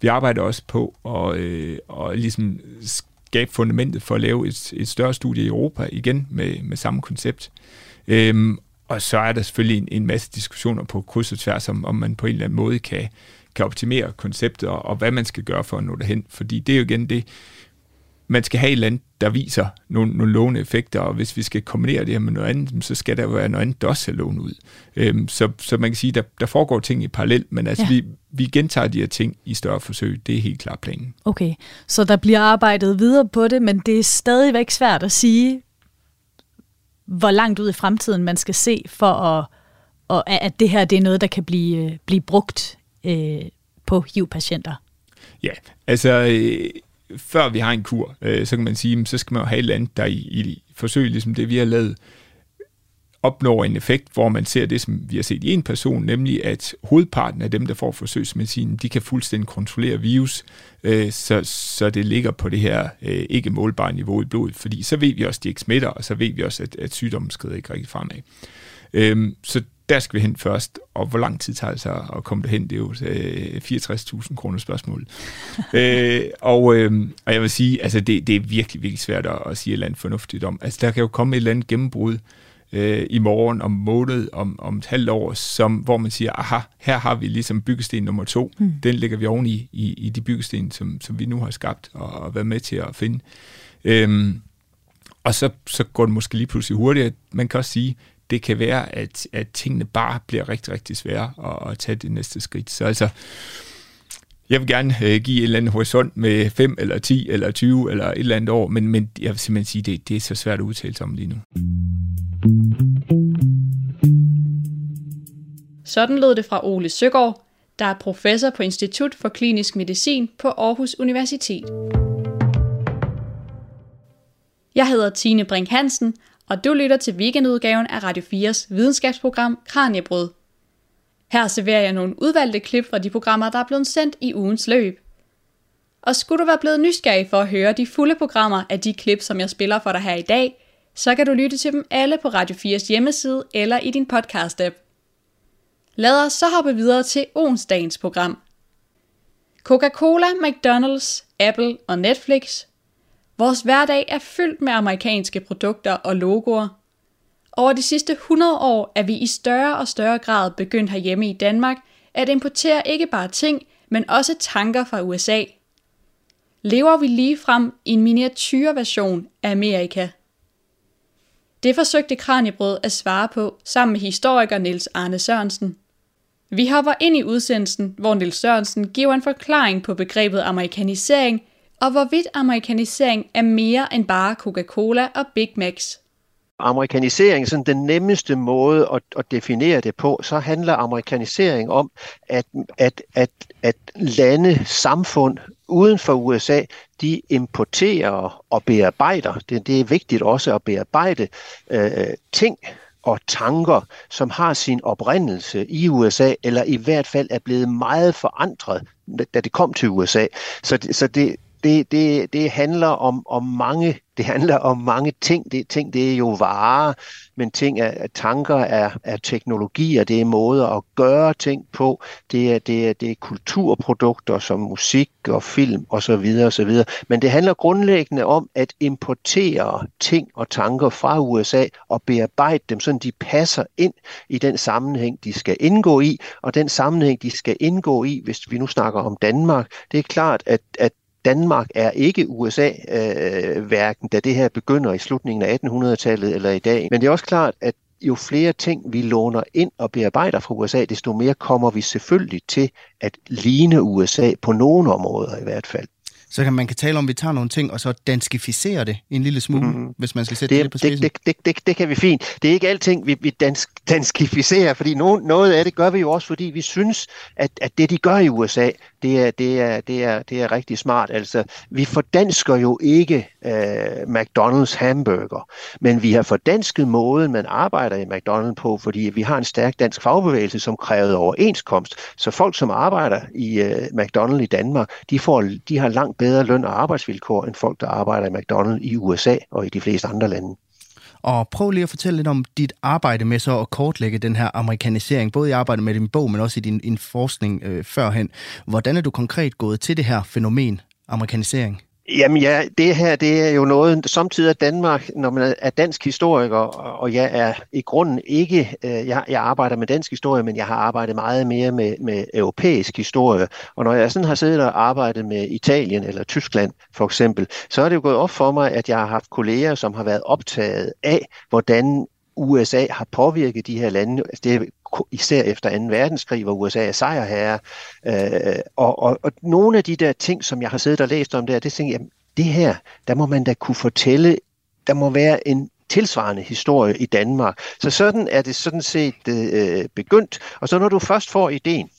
Vi arbejder også på at, øh, at ligesom skabe fundamentet for at lave et, et større studie i Europa, igen med, med samme koncept. Øhm, og så er der selvfølgelig en, en masse diskussioner på kryds og tværs om, om man på en eller anden måde kan, kan optimere konceptet, og, og hvad man skal gøre for at nå derhen. Fordi det er jo igen det, man skal have et eller andet, der viser nogle, nogle lovende effekter, og hvis vi skal kombinere det her med noget andet, så skal der være noget andet, der også ser lovende ud. Øhm, så, så man kan sige, der, der foregår ting i parallel, men altså ja. vi, vi gentager de her ting i større forsøg. Det er helt klart planen. Okay, så der bliver arbejdet videre på det, men det er stadigvæk svært at sige, hvor langt ud i fremtiden man skal se for at, og at det her det er noget, der kan blive, øh, blive brugt øh, på HIV-patienter. Ja, altså øh, før vi har en kur, øh, så kan man sige, så skal man jo have et eller andet, der i, i forsøg, ligesom det vi har lavet, opnår en effekt, hvor man ser det, som vi har set i en person, nemlig at hovedparten af dem, der får forsøgsmedicin, de kan fuldstændig kontrollere virus, øh, så, så det ligger på det her øh, ikke målbare niveau i blodet, fordi så ved vi også, at de ikke smitter, og så ved vi også, at, at sygdommen skrider ikke rigtig fremad. Øh, så der skal vi hen først, og hvor lang tid tager det så at komme derhen, det er jo øh, 64.000 kroner spørgsmål. øh, og, øh, og jeg vil sige, altså det, det er virkelig, virkelig svært at, at sige et eller andet fornuftigt om. Altså der kan jo komme et eller andet gennembrud øh, i morgen, om måned, om, om et halvt år, som, hvor man siger, aha, her har vi ligesom byggesten nummer to. Mm. Den lægger vi oven i, i, i de byggesten, som, som vi nu har skabt og, og været med til at finde. Øh, og så, så går det måske lige pludselig hurtigt. Man kan også sige, det kan være, at, at tingene bare bliver rigtig, rigtig svære at, at tage det næste skridt. Så altså, jeg vil gerne øh, give en eller anden horisont med 5 eller 10 eller 20 eller et eller andet år, men, men jeg vil simpelthen sige, det, det er så svært at udtale sig om lige nu. Sådan lød det fra Ole Søgaard, der er professor på Institut for Klinisk Medicin på Aarhus Universitet. Jeg hedder Tine Brink Hansen, og du lytter til weekendudgaven af Radio 4's videnskabsprogram Kranjebrød. Her serverer jeg nogle udvalgte klip fra de programmer, der er blevet sendt i ugens løb. Og skulle du være blevet nysgerrig for at høre de fulde programmer af de klip, som jeg spiller for dig her i dag, så kan du lytte til dem alle på Radio 4's hjemmeside eller i din podcast-app. Lad os så hoppe videre til onsdagens program. Coca-Cola, McDonald's, Apple og Netflix Vores hverdag er fyldt med amerikanske produkter og logoer. Over de sidste 100 år er vi i større og større grad begyndt herhjemme i Danmark at importere ikke bare ting, men også tanker fra USA. Lever vi lige frem i en miniatyrversion af Amerika? Det forsøgte Kranjebrød at svare på sammen med historiker Niels Arne Sørensen. Vi hopper ind i udsendelsen, hvor Niels Sørensen giver en forklaring på begrebet amerikanisering og hvorvidt amerikanisering er mere end bare Coca-Cola og Big Macs. Amerikanisering, sådan den nemmeste måde at, at definere det på, så handler amerikanisering om, at, at, at, at lande, samfund uden for USA, de importerer og bearbejder. Det, det er vigtigt også at bearbejde øh, ting og tanker, som har sin oprindelse i USA, eller i hvert fald er blevet meget forandret, da det kom til USA. Så, så det, det, det, det handler om, om mange det handler om mange ting. Det, ting det er jo varer, men ting er, tanker er, er teknologier, det er måder at gøre ting på, det er, det er, det er kulturprodukter som musik og film osv. osv. Men det handler grundlæggende om at importere ting og tanker fra USA og bearbejde dem, så de passer ind i den sammenhæng, de skal indgå i, og den sammenhæng, de skal indgå i, hvis vi nu snakker om Danmark, det er klart, at, at Danmark er ikke USA, øh, hverken da det her begynder i slutningen af 1800-tallet eller i dag. Men det er også klart, at jo flere ting vi låner ind og bearbejder fra USA, desto mere kommer vi selvfølgelig til at ligne USA på nogle områder i hvert fald. Så kan man kan tale om, at vi tager nogle ting og så danskificere det en lille smule, mm. hvis man skal sætte det, det på spidsen. Det, det, det, det kan vi fint. Det er ikke alting, vi, vi dansk, danskificere, fordi no, noget af det gør vi jo også, fordi vi synes, at, at det, de gør i USA, det er, det er, det er, det er rigtig smart. Altså, vi fordansker jo ikke øh, McDonald's hamburger, men vi har fordansket måden, man arbejder i McDonald's på, fordi vi har en stærk dansk fagbevægelse, som krævede overenskomst. Så folk, som arbejder i øh, McDonald's i Danmark, de, får, de har langt bedre løn og arbejdsvilkår end folk, der arbejder i McDonald's i USA og i de fleste andre lande. Og prøv lige at fortælle lidt om dit arbejde med så at kortlægge den her amerikanisering, både i arbejdet med din bog, men også i din, din forskning øh, førhen. Hvordan er du konkret gået til det her fænomen, amerikanisering? Jamen ja, det her det er jo noget, samtidig Danmark, når man er dansk historiker, og jeg er i grunden ikke, øh, jeg, jeg arbejder med dansk historie, men jeg har arbejdet meget mere med, med europæisk historie. Og når jeg sådan har siddet og arbejdet med Italien eller Tyskland for eksempel, så er det jo gået op for mig, at jeg har haft kolleger, som har været optaget af, hvordan USA har påvirket de her lande. Altså det er især efter 2. verdenskrig, hvor USA er sejrherre. Øh, og, og, og nogle af de der ting, som jeg har siddet og læst om der, det tænker jeg, det her, der må man da kunne fortælle, der må være en tilsvarende historie i Danmark. Så sådan er det sådan set øh, begyndt. Og så når du først får ideen,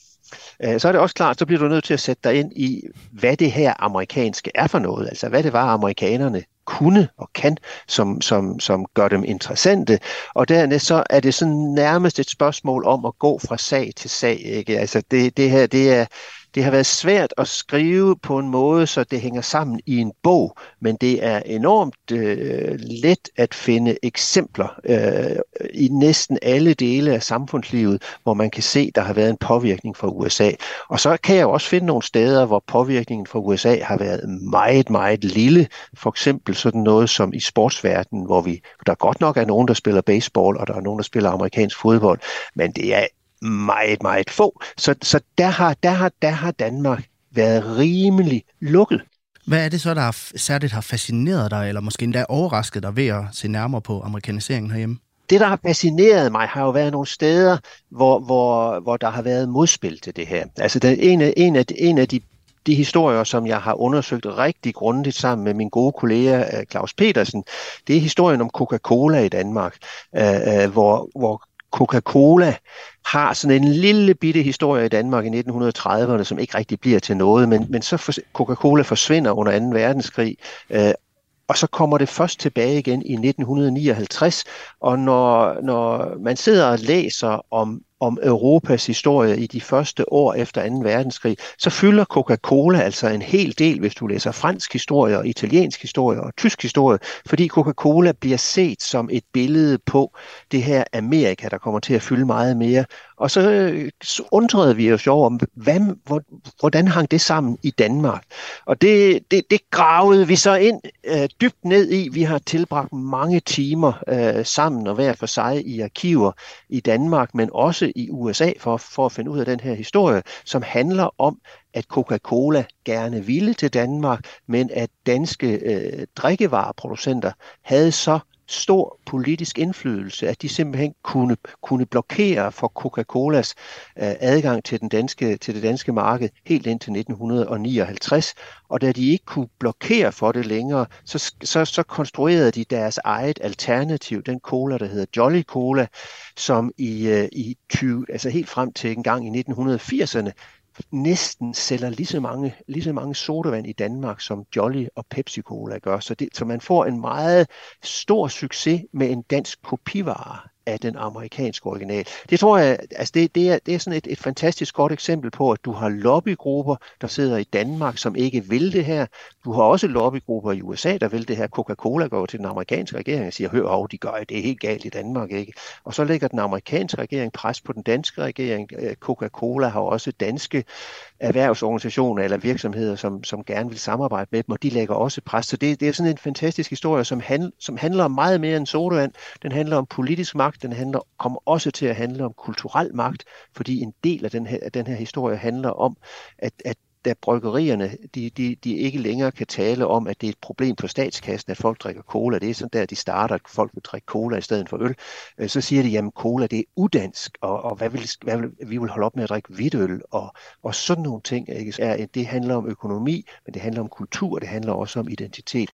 øh, så er det også klart, så bliver du nødt til at sætte dig ind i, hvad det her amerikanske er for noget. Altså hvad det var, amerikanerne kunne og kan, som, som, som gør dem interessante. Og dernæst så er det sådan nærmest et spørgsmål om at gå fra sag til sag. Ikke? Altså det, det her, det er, det har været svært at skrive på en måde, så det hænger sammen i en bog, men det er enormt øh, let at finde eksempler øh, i næsten alle dele af samfundslivet, hvor man kan se, der har været en påvirkning fra USA. Og så kan jeg også finde nogle steder, hvor påvirkningen fra USA har været meget, meget lille. For eksempel sådan noget som i sportsverdenen, hvor vi, der godt nok er nogen, der spiller baseball, og der er nogen, der spiller amerikansk fodbold, men det er meget, meget få. Så, så der, har, der, har, der har Danmark været rimelig lukket. Hvad er det så, der har, særligt har fascineret dig, eller måske endda overrasket dig ved at se nærmere på amerikaniseringen herhjemme? Det, der har fascineret mig, har jo været nogle steder, hvor, hvor, hvor der har været modspil til det her. Altså den, en, af, en, af, en af de de historier, som jeg har undersøgt rigtig grundigt sammen med min gode kollega øh, Claus Petersen, det er historien om Coca-Cola i Danmark, øh, øh, hvor, hvor Coca-Cola har sådan en lille bitte historie i Danmark i 1930'erne, som ikke rigtig bliver til noget, men, men så for, Coca-Cola forsvinder under 2. verdenskrig, øh, og så kommer det først tilbage igen i 1959, og når, når man sidder og læser om om Europas historie i de første år efter 2. verdenskrig, så fylder Coca-Cola altså en hel del, hvis du læser fransk historie og italiensk historie og tysk historie, fordi Coca-Cola bliver set som et billede på det her Amerika, der kommer til at fylde meget mere. Og så, så undrede vi os jo om, hvad, hvordan hang det sammen i Danmark? Og det, det, det gravede vi så ind øh, dybt ned i. Vi har tilbragt mange timer øh, sammen og hver for sig i arkiver i Danmark, men også i USA for, for at finde ud af den her historie, som handler om, at Coca-Cola gerne ville til Danmark, men at danske øh, drikkevareproducenter havde så stor politisk indflydelse, at de simpelthen kunne, kunne blokere for Coca-Colas øh, adgang til, den danske, til det danske marked helt indtil 1959. Og da de ikke kunne blokere for det længere, så, så, så konstruerede de deres eget alternativ, den cola, der hedder Jolly Cola, som i, øh, i 20, altså helt frem til en gang i 1980'erne næsten sælger lige så mange, lige så mange sodavand i Danmark, som Jolly og Pepsi Cola gør. Så, det, så man får en meget stor succes med en dansk kopivare af den amerikanske original. Det tror jeg, altså det, det, er, det er sådan et, et fantastisk godt eksempel på, at du har lobbygrupper, der sidder i Danmark, som ikke vil det her. Du har også lobbygrupper i USA, der vil det her. Coca-Cola går til den amerikanske regering og siger, hør, hov, de gør det er helt galt i Danmark, ikke? Og så lægger den amerikanske regering pres på den danske regering. Øh, Coca-Cola har også danske erhvervsorganisationer eller virksomheder, som, som gerne vil samarbejde med dem, og de lægger også pres. Så det, det er sådan en fantastisk historie, som, handl, som handler om meget mere end sodavand. Den handler om politisk magt, den handler, kommer også til at handle om kulturel magt, fordi en del af den her, af den her historie handler om, at, at da bryggerierne de, de, de ikke længere kan tale om, at det er et problem for statskassen, at folk drikker cola. Det er sådan der, de starter, at folk vil drikke cola i stedet for øl. Øh, så siger de, jamen cola det er udansk, og, og hvad vil, hvad vil, vi vil holde op med at drikke hvidøl, og, og sådan nogle ting. Ikke? Er, det handler om økonomi, men det handler om kultur, det handler også om identitet.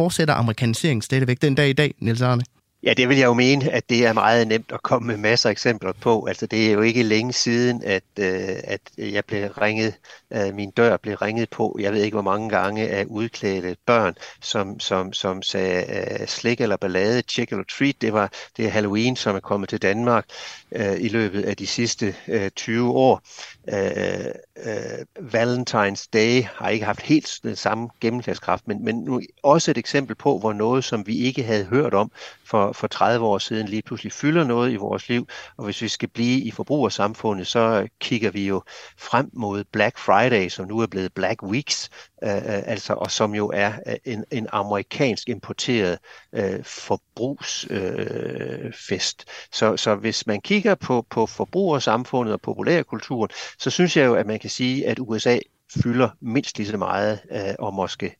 Fortsætter amerikaniseringen stadigvæk den dag i dag, Niels Arne? Ja, det vil jeg jo mene, at det er meget nemt at komme med masser af eksempler på. Altså, det er jo ikke længe siden, at, øh, at jeg blev ringet, øh, min dør blev ringet på, jeg ved ikke hvor mange gange, af udklædte børn, som, som, som sagde øh, slik eller ballade, check eller treat. Det var det er Halloween, som er kommet til Danmark øh, i løbet af de sidste øh, 20 år. Øh, øh, Valentine's Day har ikke haft helt den samme gennemslagskraft, men, men nu også et eksempel på, hvor noget, som vi ikke havde hørt om for, for 30 år siden, lige pludselig fylder noget i vores liv. Og hvis vi skal blive i forbrugersamfundet, så kigger vi jo frem mod Black Friday, som nu er blevet Black Weeks, Øh, øh, altså, og som jo er øh, en, en amerikansk importeret øh, forbrugsfest. Øh, så, så hvis man kigger på, på forbrugersamfundet og populærkulturen, så synes jeg jo, at man kan sige, at USA fylder mindst lige så meget, øh, og måske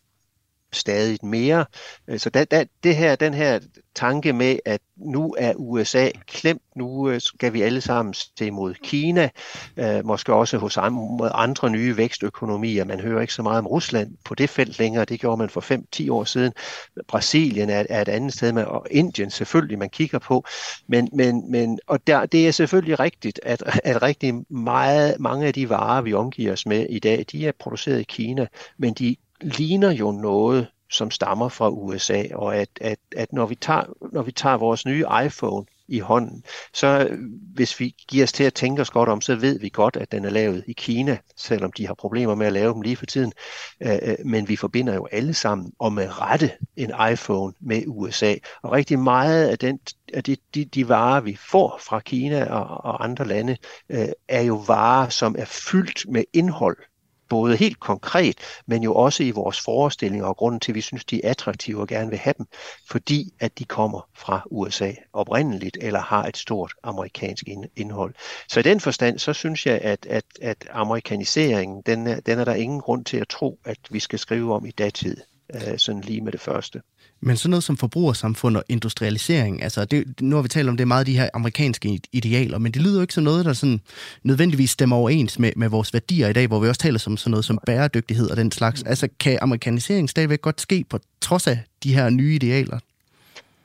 stadig mere. Øh, så da, da, det her, den her tanke med, at nu er USA klemt, nu øh, skal vi alle sammen se mod Kina, øh, måske også hos andre nye vækstøkonomier. Man hører ikke så meget om Rusland på det felt længere, det gjorde man for 5-10 år siden. Brasilien er, er et andet sted, med, og Indien selvfølgelig, man kigger på. Men, men, men, og der, det er selvfølgelig rigtigt, at, at rigtig meget, mange af de varer, vi omgiver os med i dag, de er produceret i Kina, men de ligner jo noget, som stammer fra USA, og at, at, at når, vi tager, når vi tager vores nye iPhone i hånden, så øh, hvis vi giver os til at tænke os godt om, så ved vi godt, at den er lavet i Kina, selvom de har problemer med at lave dem lige for tiden. Øh, øh, men vi forbinder jo alle sammen, og med rette, en iPhone med USA. Og rigtig meget af, den, af de, de, de varer, vi får fra Kina og, og andre lande, er jo varer, som er fyldt med indhold, både helt konkret, men jo også i vores forestillinger og grunden til, at vi synes, de er attraktive og gerne vil have dem, fordi at de kommer fra USA oprindeligt eller har et stort amerikansk indhold. Så i den forstand, så synes jeg, at, at, at amerikaniseringen, den er, den er der ingen grund til at tro, at vi skal skrive om i datid, øh, sådan lige med det første. Men sådan noget som forbrugersamfund og industrialisering, altså det, nu har vi talt om det meget de her amerikanske idealer, men det lyder jo ikke som noget, der sådan nødvendigvis stemmer overens med, med vores værdier i dag, hvor vi også taler om sådan noget som bæredygtighed og den slags. Altså kan amerikanisering stadigvæk godt ske på trods af de her nye idealer?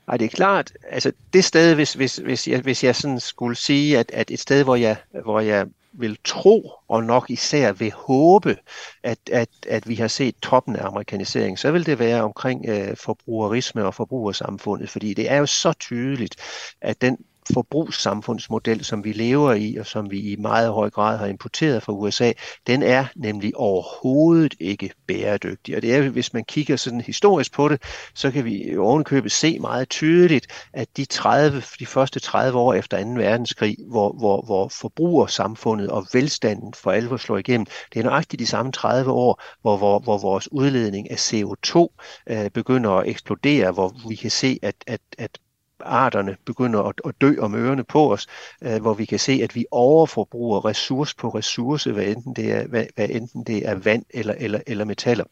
Nej, det er klart. Altså det sted, hvis, hvis, hvis, jeg, hvis jeg sådan skulle sige, at, at et sted, hvor jeg, hvor jeg vil tro, og nok især vil håbe, at, at, at vi har set toppen af amerikanisering, så vil det være omkring øh, forbrugerisme og forbrugersamfundet, fordi det er jo så tydeligt, at den forbrugssamfundsmodel, som vi lever i, og som vi i meget høj grad har importeret fra USA, den er nemlig overhovedet ikke bæredygtig. Og det er, hvis man kigger sådan historisk på det, så kan vi ovenkøbet se meget tydeligt, at de, 30, de første 30 år efter 2. verdenskrig, hvor, hvor, hvor forbrugersamfundet og velstanden for alvor slår igennem, det er nøjagtigt de samme 30 år, hvor, hvor, hvor vores udledning af CO2 øh, begynder at eksplodere, hvor vi kan se, at, at, at arterne begynder at, at dø om ørerne på os, øh, hvor vi kan se, at vi overforbruger ressource på ressource, hvad enten det er, hvad, hvad enten det er vand eller, eller, eller metaller.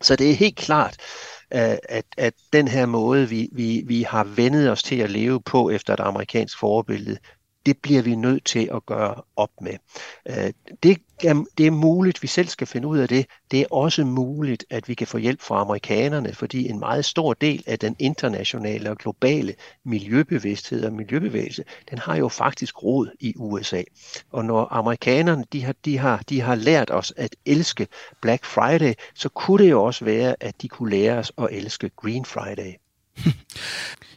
Så det er helt klart, øh, at, at den her måde, vi, vi, vi har vendet os til at leve på efter et amerikansk forbillede, det bliver vi nødt til at gøre op med. Øh, det er, det er muligt, vi selv skal finde ud af det. Det er også muligt, at vi kan få hjælp fra amerikanerne, fordi en meget stor del af den internationale og globale miljøbevidsthed og miljøbevægelse, den har jo faktisk rod i USA. Og når amerikanerne de har, de har, de har lært os at elske Black Friday, så kunne det jo også være, at de kunne lære os at elske Green Friday.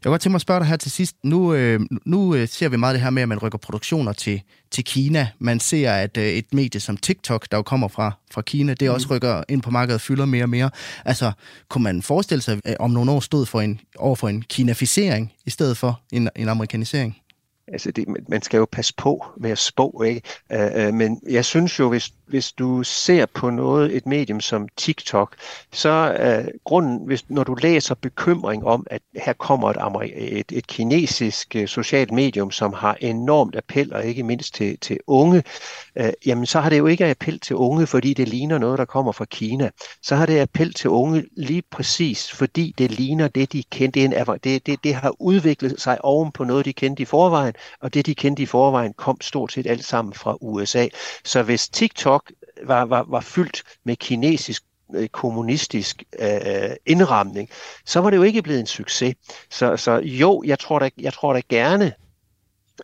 Jeg kunne godt tænke mig at spørge dig her til sidst. Nu, øh, nu øh, ser vi meget det her med, at man rykker produktioner til, til Kina. Man ser, at øh, et medie som TikTok, der jo kommer fra, fra Kina, det også mm. rykker ind på markedet og fylder mere og mere. Altså, kunne man forestille sig, at om nogle år stod for en, over for en kinaficering i stedet for en, en amerikanisering? Altså det, man skal jo passe på med at spå, ikke? Uh, uh, men jeg synes jo, hvis, hvis du ser på noget, et medium som TikTok, så er øh, grunden, hvis, når du læser bekymring om, at her kommer et, et, et kinesisk øh, socialt medium, som har enormt appel, og ikke mindst til, til unge, øh, jamen så har det jo ikke appel til unge, fordi det ligner noget, der kommer fra Kina. Så har det appel til unge lige præcis, fordi det ligner det, de kendte. Det, det, det har udviklet sig oven på noget, de kendte i forvejen, og det, de kendte i forvejen, kom stort set alt sammen fra USA. Så hvis TikTok var, var, var fyldt med kinesisk øh, kommunistisk øh, indramning, så var det jo ikke blevet en succes. Så, så jo, jeg tror da, jeg tror da gerne,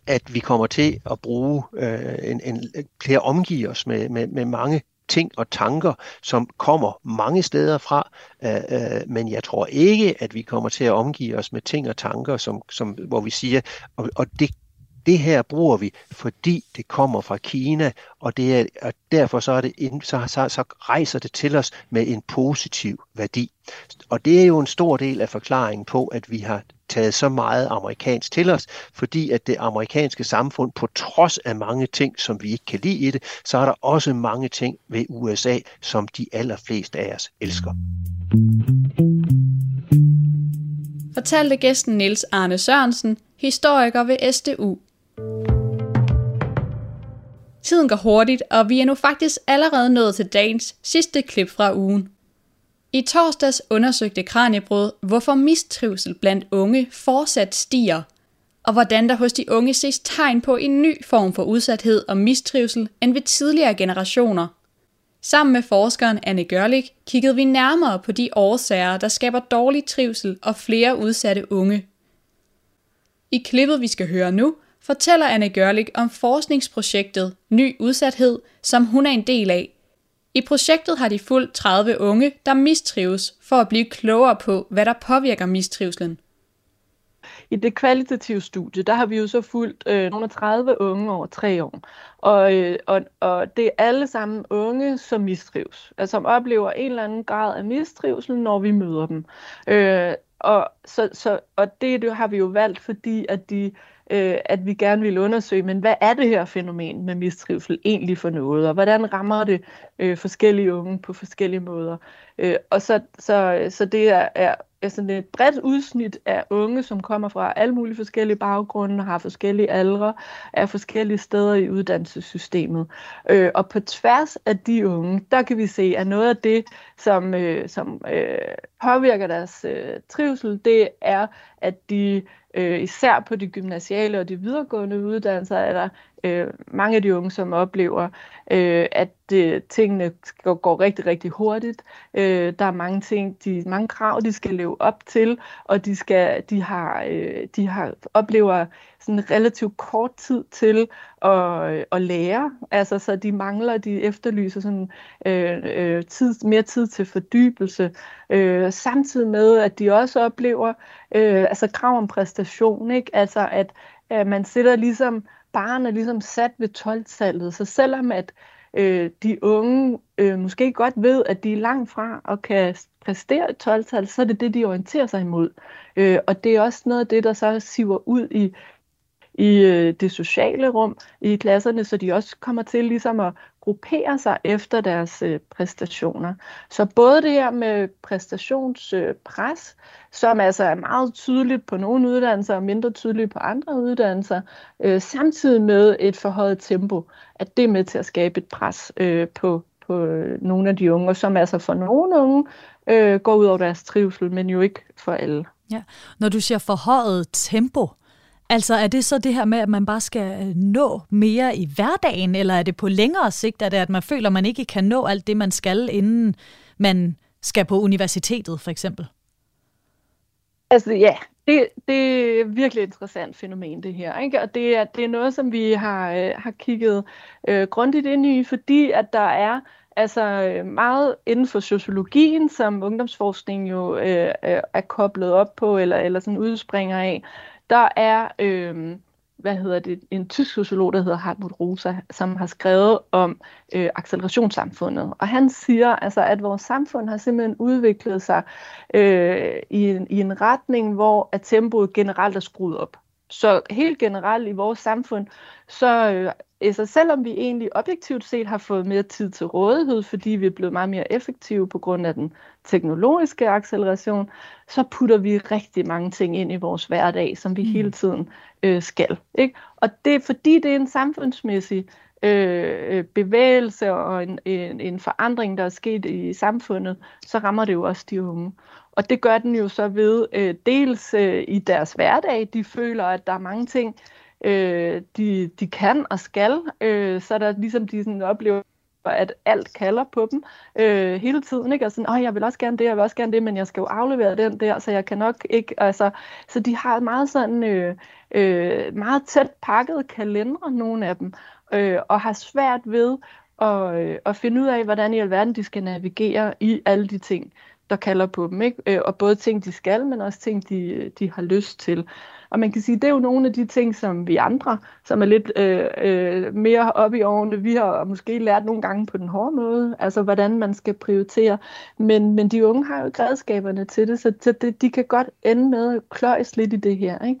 at vi kommer til at bruge øh, en, en, til at omgive os med, med, med mange ting og tanker, som kommer mange steder fra, øh, øh, men jeg tror ikke, at vi kommer til at omgive os med ting og tanker, som, som, hvor vi siger, og, og det det her bruger vi, fordi det kommer fra Kina, og, det er, og derfor så, er det, så, så, så rejser det til os med en positiv værdi. Og det er jo en stor del af forklaringen på, at vi har taget så meget amerikansk til os, fordi at det amerikanske samfund, på trods af mange ting, som vi ikke kan lide i det, så er der også mange ting ved USA, som de allerfleste af os elsker. Fortalte gæsten Niels Arne Sørensen, historiker ved SDU Tiden går hurtigt, og vi er nu faktisk allerede nået til dagens sidste klip fra ugen. I torsdags undersøgte Kranjebrød, hvorfor mistrivsel blandt unge fortsat stiger, og hvordan der hos de unge ses tegn på en ny form for udsathed og mistrivsel end ved tidligere generationer. Sammen med forskeren Anne Gørlik kiggede vi nærmere på de årsager, der skaber dårlig trivsel og flere udsatte unge. I klippet, vi skal høre nu, fortæller Anne Gørlik om forskningsprojektet Ny Udsathed, som hun er en del af. I projektet har de fuldt 30 unge, der mistrives, for at blive klogere på, hvad der påvirker mistrivselen. I det kvalitative studie, der har vi jo så fulgt øh, nogle af 30 unge over tre år. Og, øh, og, og det er alle sammen unge, som mistrives. Altså som oplever en eller anden grad af mistrivsel, når vi møder dem. Øh, og, så, så, og det, det har vi jo valgt, fordi at de øh, at vi gerne vil undersøge, men hvad er det her fænomen med mistrivsel egentlig for noget, og hvordan rammer det øh, forskellige unge på forskellige måder. Øh, og så, så, så det er, er er sådan et bredt udsnit af unge, som kommer fra alle mulige forskellige baggrunde, har forskellige aldre, er forskellige steder i uddannelsessystemet. Øh, og på tværs af de unge, der kan vi se, at noget af det, som, øh, som øh, påvirker deres øh, trivsel, det er, at de øh, især på de gymnasiale og de videregående uddannelser, er der øh, mange af de unge, som oplever, øh, at øh, tingene går, går rigtig, rigtig hurtigt. Øh, der er mange ting, de mange krav, de skal leve op til, og de skal, de har, øh, de har oplever sådan relativt kort tid til at, øh, at lære. Altså, så de mangler, de efterlyser sådan, øh, øh, tid, mere tid til fordybelse, øh, samtidig med, at de også oplever øh, altså krav om præstation, ikke? Altså, at, at man sætter ligesom, barn er ligesom sat ved 12-tallet, så selvom at øh, de unge øh, måske godt ved, at de er langt fra og kan præstere et 12-tal, så er det det, de orienterer sig imod. Øh, og det er også noget af det, der så siver ud i i øh, det sociale rum i klasserne, så de også kommer til ligesom at gruppere sig efter deres øh, præstationer. Så både det her med præstationspres, øh, som altså er meget tydeligt på nogle uddannelser og mindre tydeligt på andre uddannelser, øh, samtidig med et forhøjet tempo, at det er med til at skabe et pres øh, på, på øh, nogle af de unge, som altså for nogle unge øh, går ud over deres trivsel, men jo ikke for alle. Ja. Når du siger forhøjet tempo, Altså er det så det her med, at man bare skal øh, nå mere i hverdagen, eller er det på længere sigt, at, det, at man føler, at man ikke kan nå alt det, man skal, inden man skal på universitetet for eksempel? Altså ja, det, det er virkelig et interessant fænomen det her, ikke? og det er, det er noget, som vi har, øh, har kigget øh, grundigt ind i, fordi at der er Altså øh, meget inden for sociologien, som ungdomsforskning jo øh, øh, er koblet op på, eller, eller sådan udspringer af, der er... Øh, hvad hedder det, en tysk sociolog, der hedder Hartmut Rosa, som har skrevet om øh, accelerationssamfundet. Og han siger altså, at vores samfund har simpelthen udviklet sig øh, i, en, i en retning, hvor at tempoet generelt er skruet op. Så helt generelt i vores samfund, så øh, altså selvom vi egentlig objektivt set har fået mere tid til rådighed, fordi vi er blevet meget mere effektive på grund af den teknologiske acceleration, så putter vi rigtig mange ting ind i vores hverdag, som vi mm. hele tiden øh, skal. Ikke? Og det er fordi, det er en samfundsmæssig øh, bevægelse og en, en, en forandring, der er sket i samfundet, så rammer det jo også de unge. Og det gør den jo så ved øh, dels øh, i deres hverdag, de føler, at der er mange ting, øh, øh, de, de kan og skal, øh, så er der ligesom de sådan oplever, at alt kalder på dem øh, hele tiden, ikke? Og sådan, åh, jeg vil også gerne det, jeg vil også gerne det, men jeg skal jo aflevere den der, så jeg kan nok ikke, altså, så de har meget sådan, øh, øh, meget tæt pakket kalendere, nogle af dem, øh, og har svært ved at, øh, at finde ud af, hvordan i alverden de skal navigere i alle de ting, der kalder på dem, ikke? Øh, og både ting, de skal, men også ting, de, de har lyst til. Og man kan sige, det er jo nogle af de ting, som vi andre, som er lidt øh, øh, mere oppe i årene, vi har måske lært nogle gange på den hårde måde, altså hvordan man skal prioritere. Men, men de unge har jo ikke redskaberne til det, så, så det, de kan godt ende med at kløjes lidt i det her. Ikke?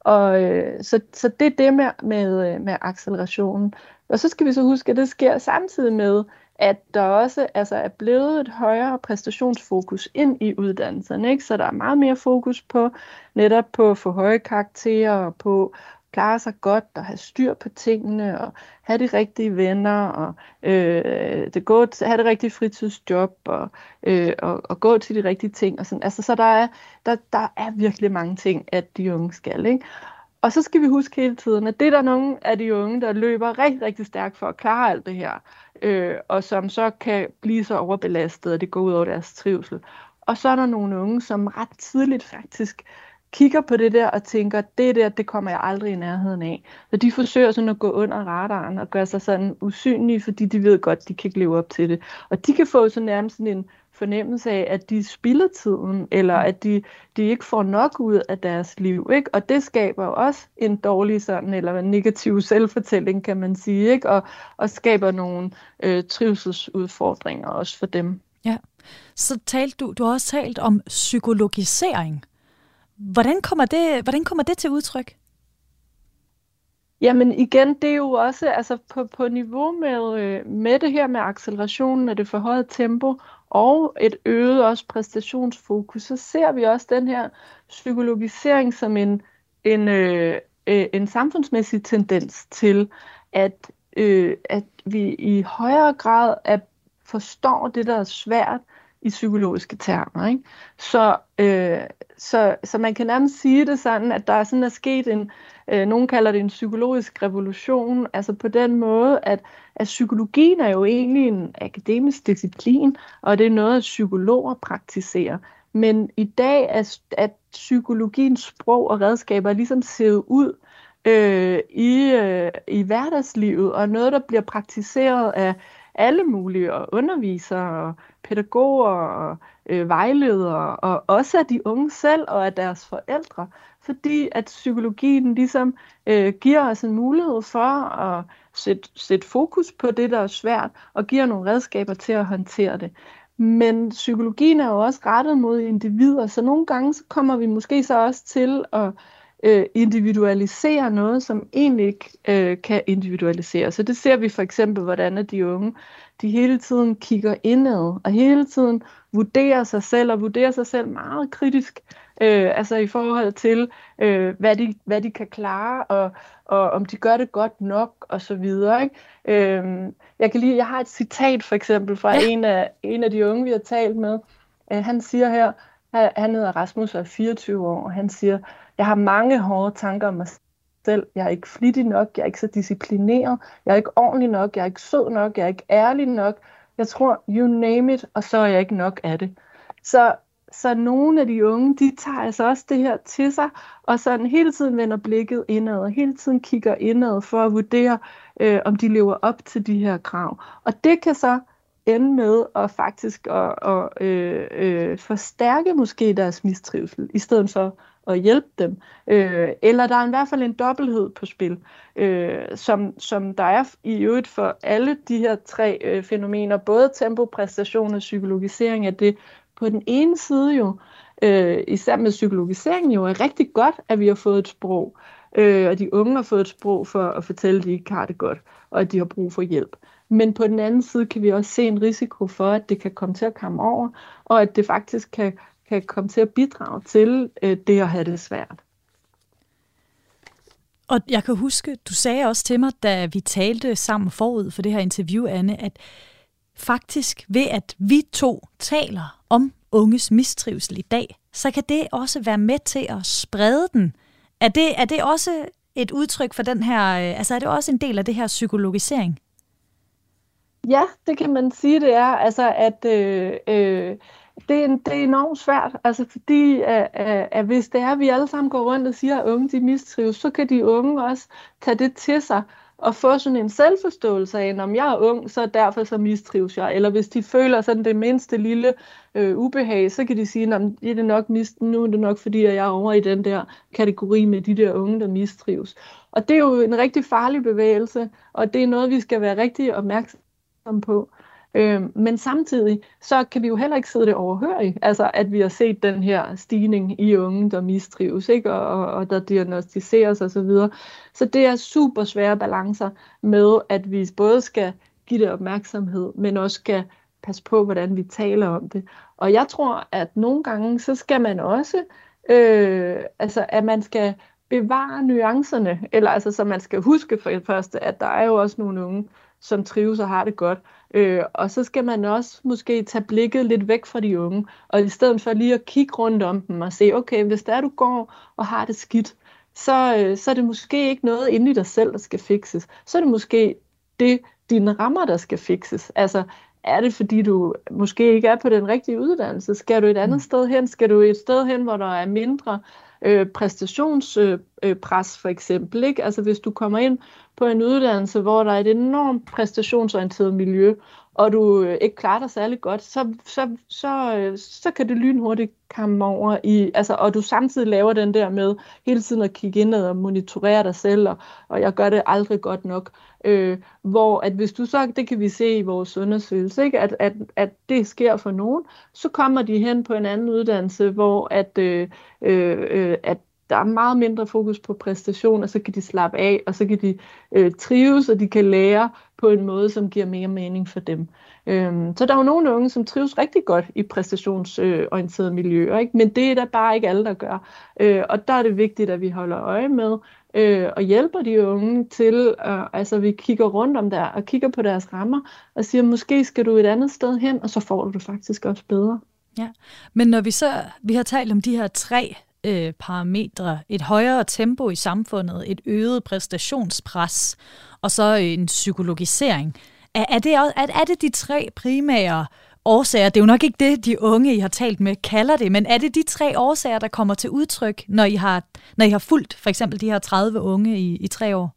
Og, øh, så, så det er det med, med, øh, med accelerationen. Og så skal vi så huske, at det sker samtidig med, at der også altså, er blevet et højere præstationsfokus ind i uddannelserne. Ikke? Så der er meget mere fokus på netop på at få høje karakterer og på at klare sig godt og have styr på tingene og have de rigtige venner og øh, det gå, have det rigtige fritidsjob og, øh, og, og gå til de rigtige ting. Og sådan. Altså, så der er, der, der er virkelig mange ting, at de unge skal. Ikke? Og så skal vi huske hele tiden, at det er der nogle af de unge, der løber rigtig, rigtig stærkt for at klare alt det her øh, og som så kan blive så overbelastet, at det går ud over deres trivsel. Og så er der nogle unge, som ret tidligt faktisk kigger på det der og tænker, det der, det kommer jeg aldrig i nærheden af. Så de forsøger sådan at gå under radaren og gøre sig sådan usynlige, fordi de ved godt, de kan ikke leve op til det. Og de kan få så nærmest sådan en fornemmelse af, at de spilder tiden, eller at de, de ikke får nok ud af deres liv. Ikke? Og det skaber også en dårlig sådan, eller en negativ selvfortælling, kan man sige, ikke? Og, og skaber nogle øh, trivselsudfordringer også for dem. Ja, så talte du, du har også talt om psykologisering. Hvordan kommer det, hvordan kommer det til udtryk? Jamen igen, det er jo også altså på, på niveau med, øh, med det her med accelerationen af det forhøjet tempo, og et øget også præstationsfokus, så ser vi også den her psykologisering som en, en, øh, øh, en samfundsmæssig tendens til, at, øh, at vi i højere grad er, forstår det, der er svært i psykologiske termer. Ikke? Så, øh, så, så man kan nærmest sige det sådan, at der er sådan er sket en, øh, Øh, nogen kalder det en psykologisk revolution, altså på den måde, at, at psykologien er jo egentlig en akademisk disciplin, og det er noget, at psykologer praktiserer. Men i dag er at psykologiens sprog og redskaber ligesom ser ud øh, i, øh, i hverdagslivet, og noget, der bliver praktiseret af alle mulige, og undervisere, og pædagoger, og øh, vejledere, og også af de unge selv, og af deres forældre fordi at psykologien ligesom øh, giver os en mulighed for at sætte, sætte fokus på det, der er svært, og giver nogle redskaber til at håndtere det. Men psykologien er jo også rettet mod individer, så nogle gange så kommer vi måske så også til at øh, individualisere noget, som egentlig ikke øh, kan individualiseres. Så det ser vi for eksempel, hvordan de unge de hele tiden kigger indad, og hele tiden vurderer sig selv, og vurderer sig selv meget kritisk øh, altså i forhold til, øh, hvad, de, hvad de kan klare, og, og om de gør det godt nok, og så videre. Ikke? Øh, jeg kan lige, jeg har et citat for eksempel fra ja. en, af, en af de unge, vi har talt med. Øh, han siger her, han hedder Rasmus og er 24 år, og han siger, jeg har mange hårde tanker om mig selv. Jeg er ikke flittig nok, jeg er ikke så disciplineret, jeg er ikke ordentlig nok, jeg er ikke sød nok, jeg er ikke ærlig nok. Jeg tror, you name it, og så er jeg ikke nok af det. Så så nogle af de unge, de tager altså også det her til sig, og sådan hele tiden vender blikket indad, og hele tiden kigger indad for at vurdere, øh, om de lever op til de her krav. Og det kan så ende med at faktisk at, at øh, øh, forstærke måske deres mistrivsel, i stedet for at hjælpe dem. Øh, eller der er i hvert fald en dobbelthed på spil, øh, som, som der er i øvrigt for alle de her tre øh, fænomener, både tempo, præstation og psykologisering, at det på den ene side jo, øh, især med psykologiseringen jo, er rigtig godt, at vi har fået et sprog, øh, og de unge har fået et sprog for at fortælle, at de ikke har det godt, og at de har brug for hjælp. Men på den anden side kan vi også se en risiko for, at det kan komme til at komme over, og at det faktisk kan kan komme til at bidrage til øh, det at have det svært. Og jeg kan huske, du sagde også til mig, da vi talte sammen forud for det her interview, Anne, at faktisk ved at vi to taler om unges mistrivsel i dag, så kan det også være med til at sprede den. Er det, er det også et udtryk for den her, øh, altså er det også en del af det her psykologisering? Ja, det kan man sige, det er. Altså at øh, øh, det, er, det er enormt svært, altså fordi at, at, at hvis det er, at vi alle sammen går rundt og siger, at unge de mistrives, så kan de unge også tage det til sig og få sådan en selvforståelse af, om jeg er ung, så derfor så mistrives jeg. Eller hvis de føler sådan det mindste lille øh, ubehag, så kan de sige, at det er nok mist, nu er det nok fordi, at jeg er over i den der kategori med de der unge, der mistrives. Og det er jo en rigtig farlig bevægelse, og det er noget, vi skal være rigtig opmærksom på. Øh, men samtidig, så kan vi jo heller ikke sidde det overhørigt, altså at vi har set den her stigning i unge, der mistrives, ikke? Og, og, der diagnostiseres osv. Så, videre. så det er super svære balancer med, at vi både skal give det opmærksomhed, men også skal passe på, hvordan vi taler om det. Og jeg tror, at nogle gange, så skal man også, øh, altså at man skal bevare nuancerne, eller altså så man skal huske for det første, at der er jo også nogle unge, som trives og har det godt. Øh, og så skal man også måske tage blikket lidt væk fra de unge, og i stedet for lige at kigge rundt om dem og se, okay, hvis der du går og har det skidt, så, øh, så er det måske ikke noget inde i dig selv, der skal fikses. Så er det måske det, dine rammer, der skal fikses. Altså, er det fordi du måske ikke er på den rigtige uddannelse? Skal du et andet mm. sted hen? Skal du et sted hen, hvor der er mindre øh, præstationspres øh, øh, pres, for eksempel? Ikke? Altså hvis du kommer ind på en uddannelse, hvor der er et enormt præstationsorienteret miljø, og du øh, ikke klarer dig særlig godt, så, så, så, øh, så kan det lynhurtigt komme over i, altså, og du samtidig laver den der med hele tiden at kigge ind og monitorere dig selv, og, og jeg gør det aldrig godt nok. Øh, hvor at hvis du så, det kan vi se i vores undersøgelse, ikke? At, at, at det sker for nogen, så kommer de hen på en anden uddannelse, hvor at, øh, øh, øh at der er meget mindre fokus på præstation, og så kan de slappe af, og så kan de øh, trives, og de kan lære på en måde, som giver mere mening for dem. Øhm, så der er jo nogle unge, som trives rigtig godt i præstationsorienterede miljøer, ikke? men det er der bare ikke alle, der gør. Øh, og der er det vigtigt, at vi holder øje med øh, og hjælper de unge til, øh, altså vi kigger rundt om der og kigger på deres rammer og siger, måske skal du et andet sted hen, og så får du det faktisk også bedre. Ja, men når vi så, vi har talt om de her tre øh, parametre. Et højere tempo i samfundet, et øget præstationspres, og så øh, en psykologisering. Er, er, det, er, er det de tre primære årsager? Det er jo nok ikke det, de unge, I har talt med, kalder det, men er det de tre årsager, der kommer til udtryk, når I har, når I har fulgt for eksempel de her 30 unge i, i tre år?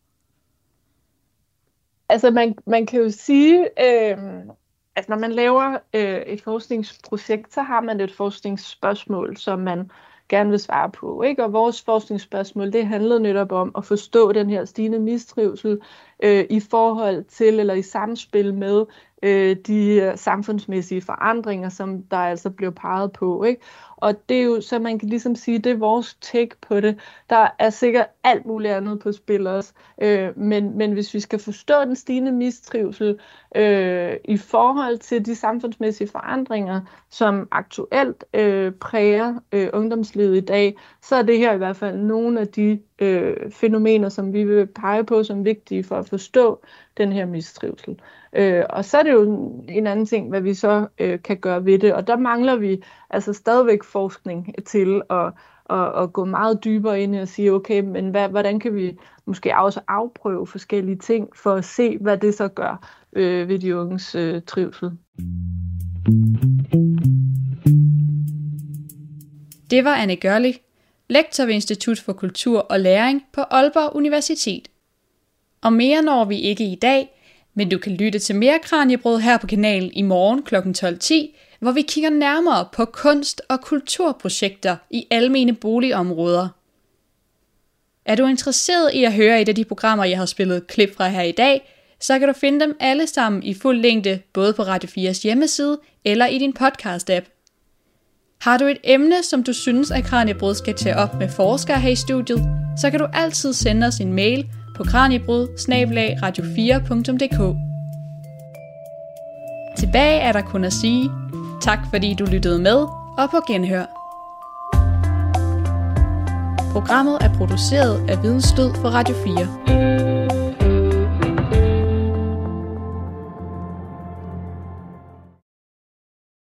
Altså man, man kan jo sige, øh, at når man laver øh, et forskningsprojekt, så har man et forskningsspørgsmål, som man gerne vil svare på. Ikke? Og vores forskningsspørgsmål, det handlede netop om at forstå den her stigende mistrivsel øh, i forhold til eller i samspil med øh, de øh, samfundsmæssige forandringer, som der altså blev peget på. Ikke? Og det er jo, så man kan ligesom sige, det er vores take på det. Der er sikkert alt muligt andet på spil også. Øh, men, men hvis vi skal forstå den stigende mistrivsel øh, i forhold til de samfundsmæssige forandringer, som aktuelt øh, præger øh, ungdomslivet i dag, så er det her i hvert fald nogle af de øh, fænomener, som vi vil pege på som vigtige for at forstå den her mistrivsel. Øh, og så er det jo en anden ting, hvad vi så øh, kan gøre ved det, og der mangler vi altså stadigvæk forskning til at, at, at gå meget dybere ind og sige, okay, men hvad, hvordan kan vi måske også afprøve forskellige ting for at se, hvad det så gør øh, ved de unges øh, trivsel. Det var Anne Gørlig, lektor ved Institut for Kultur og Læring på Aalborg Universitet. Og mere når vi ikke i dag, Men du kan lytte til mere Kranjebrød her på kanalen i morgen kl. 12.10, hvor vi kigger nærmere på kunst- og kulturprojekter i almene boligområder. Er du interesseret i at høre et af de programmer, jeg har spillet klip fra her i dag, så kan du finde dem alle sammen i fuld længde, både på Radio 4's hjemmeside eller i din podcast-app. Har du et emne, som du synes, at Kranjebrud skal tage op med forskere her i studiet, så kan du altid sende os en mail på kranjebrud radio4.dk. Tilbage er der kun at sige tak, fordi du lyttede med, og på genhør. Programmet er produceret af Vidensstød for Radio 4.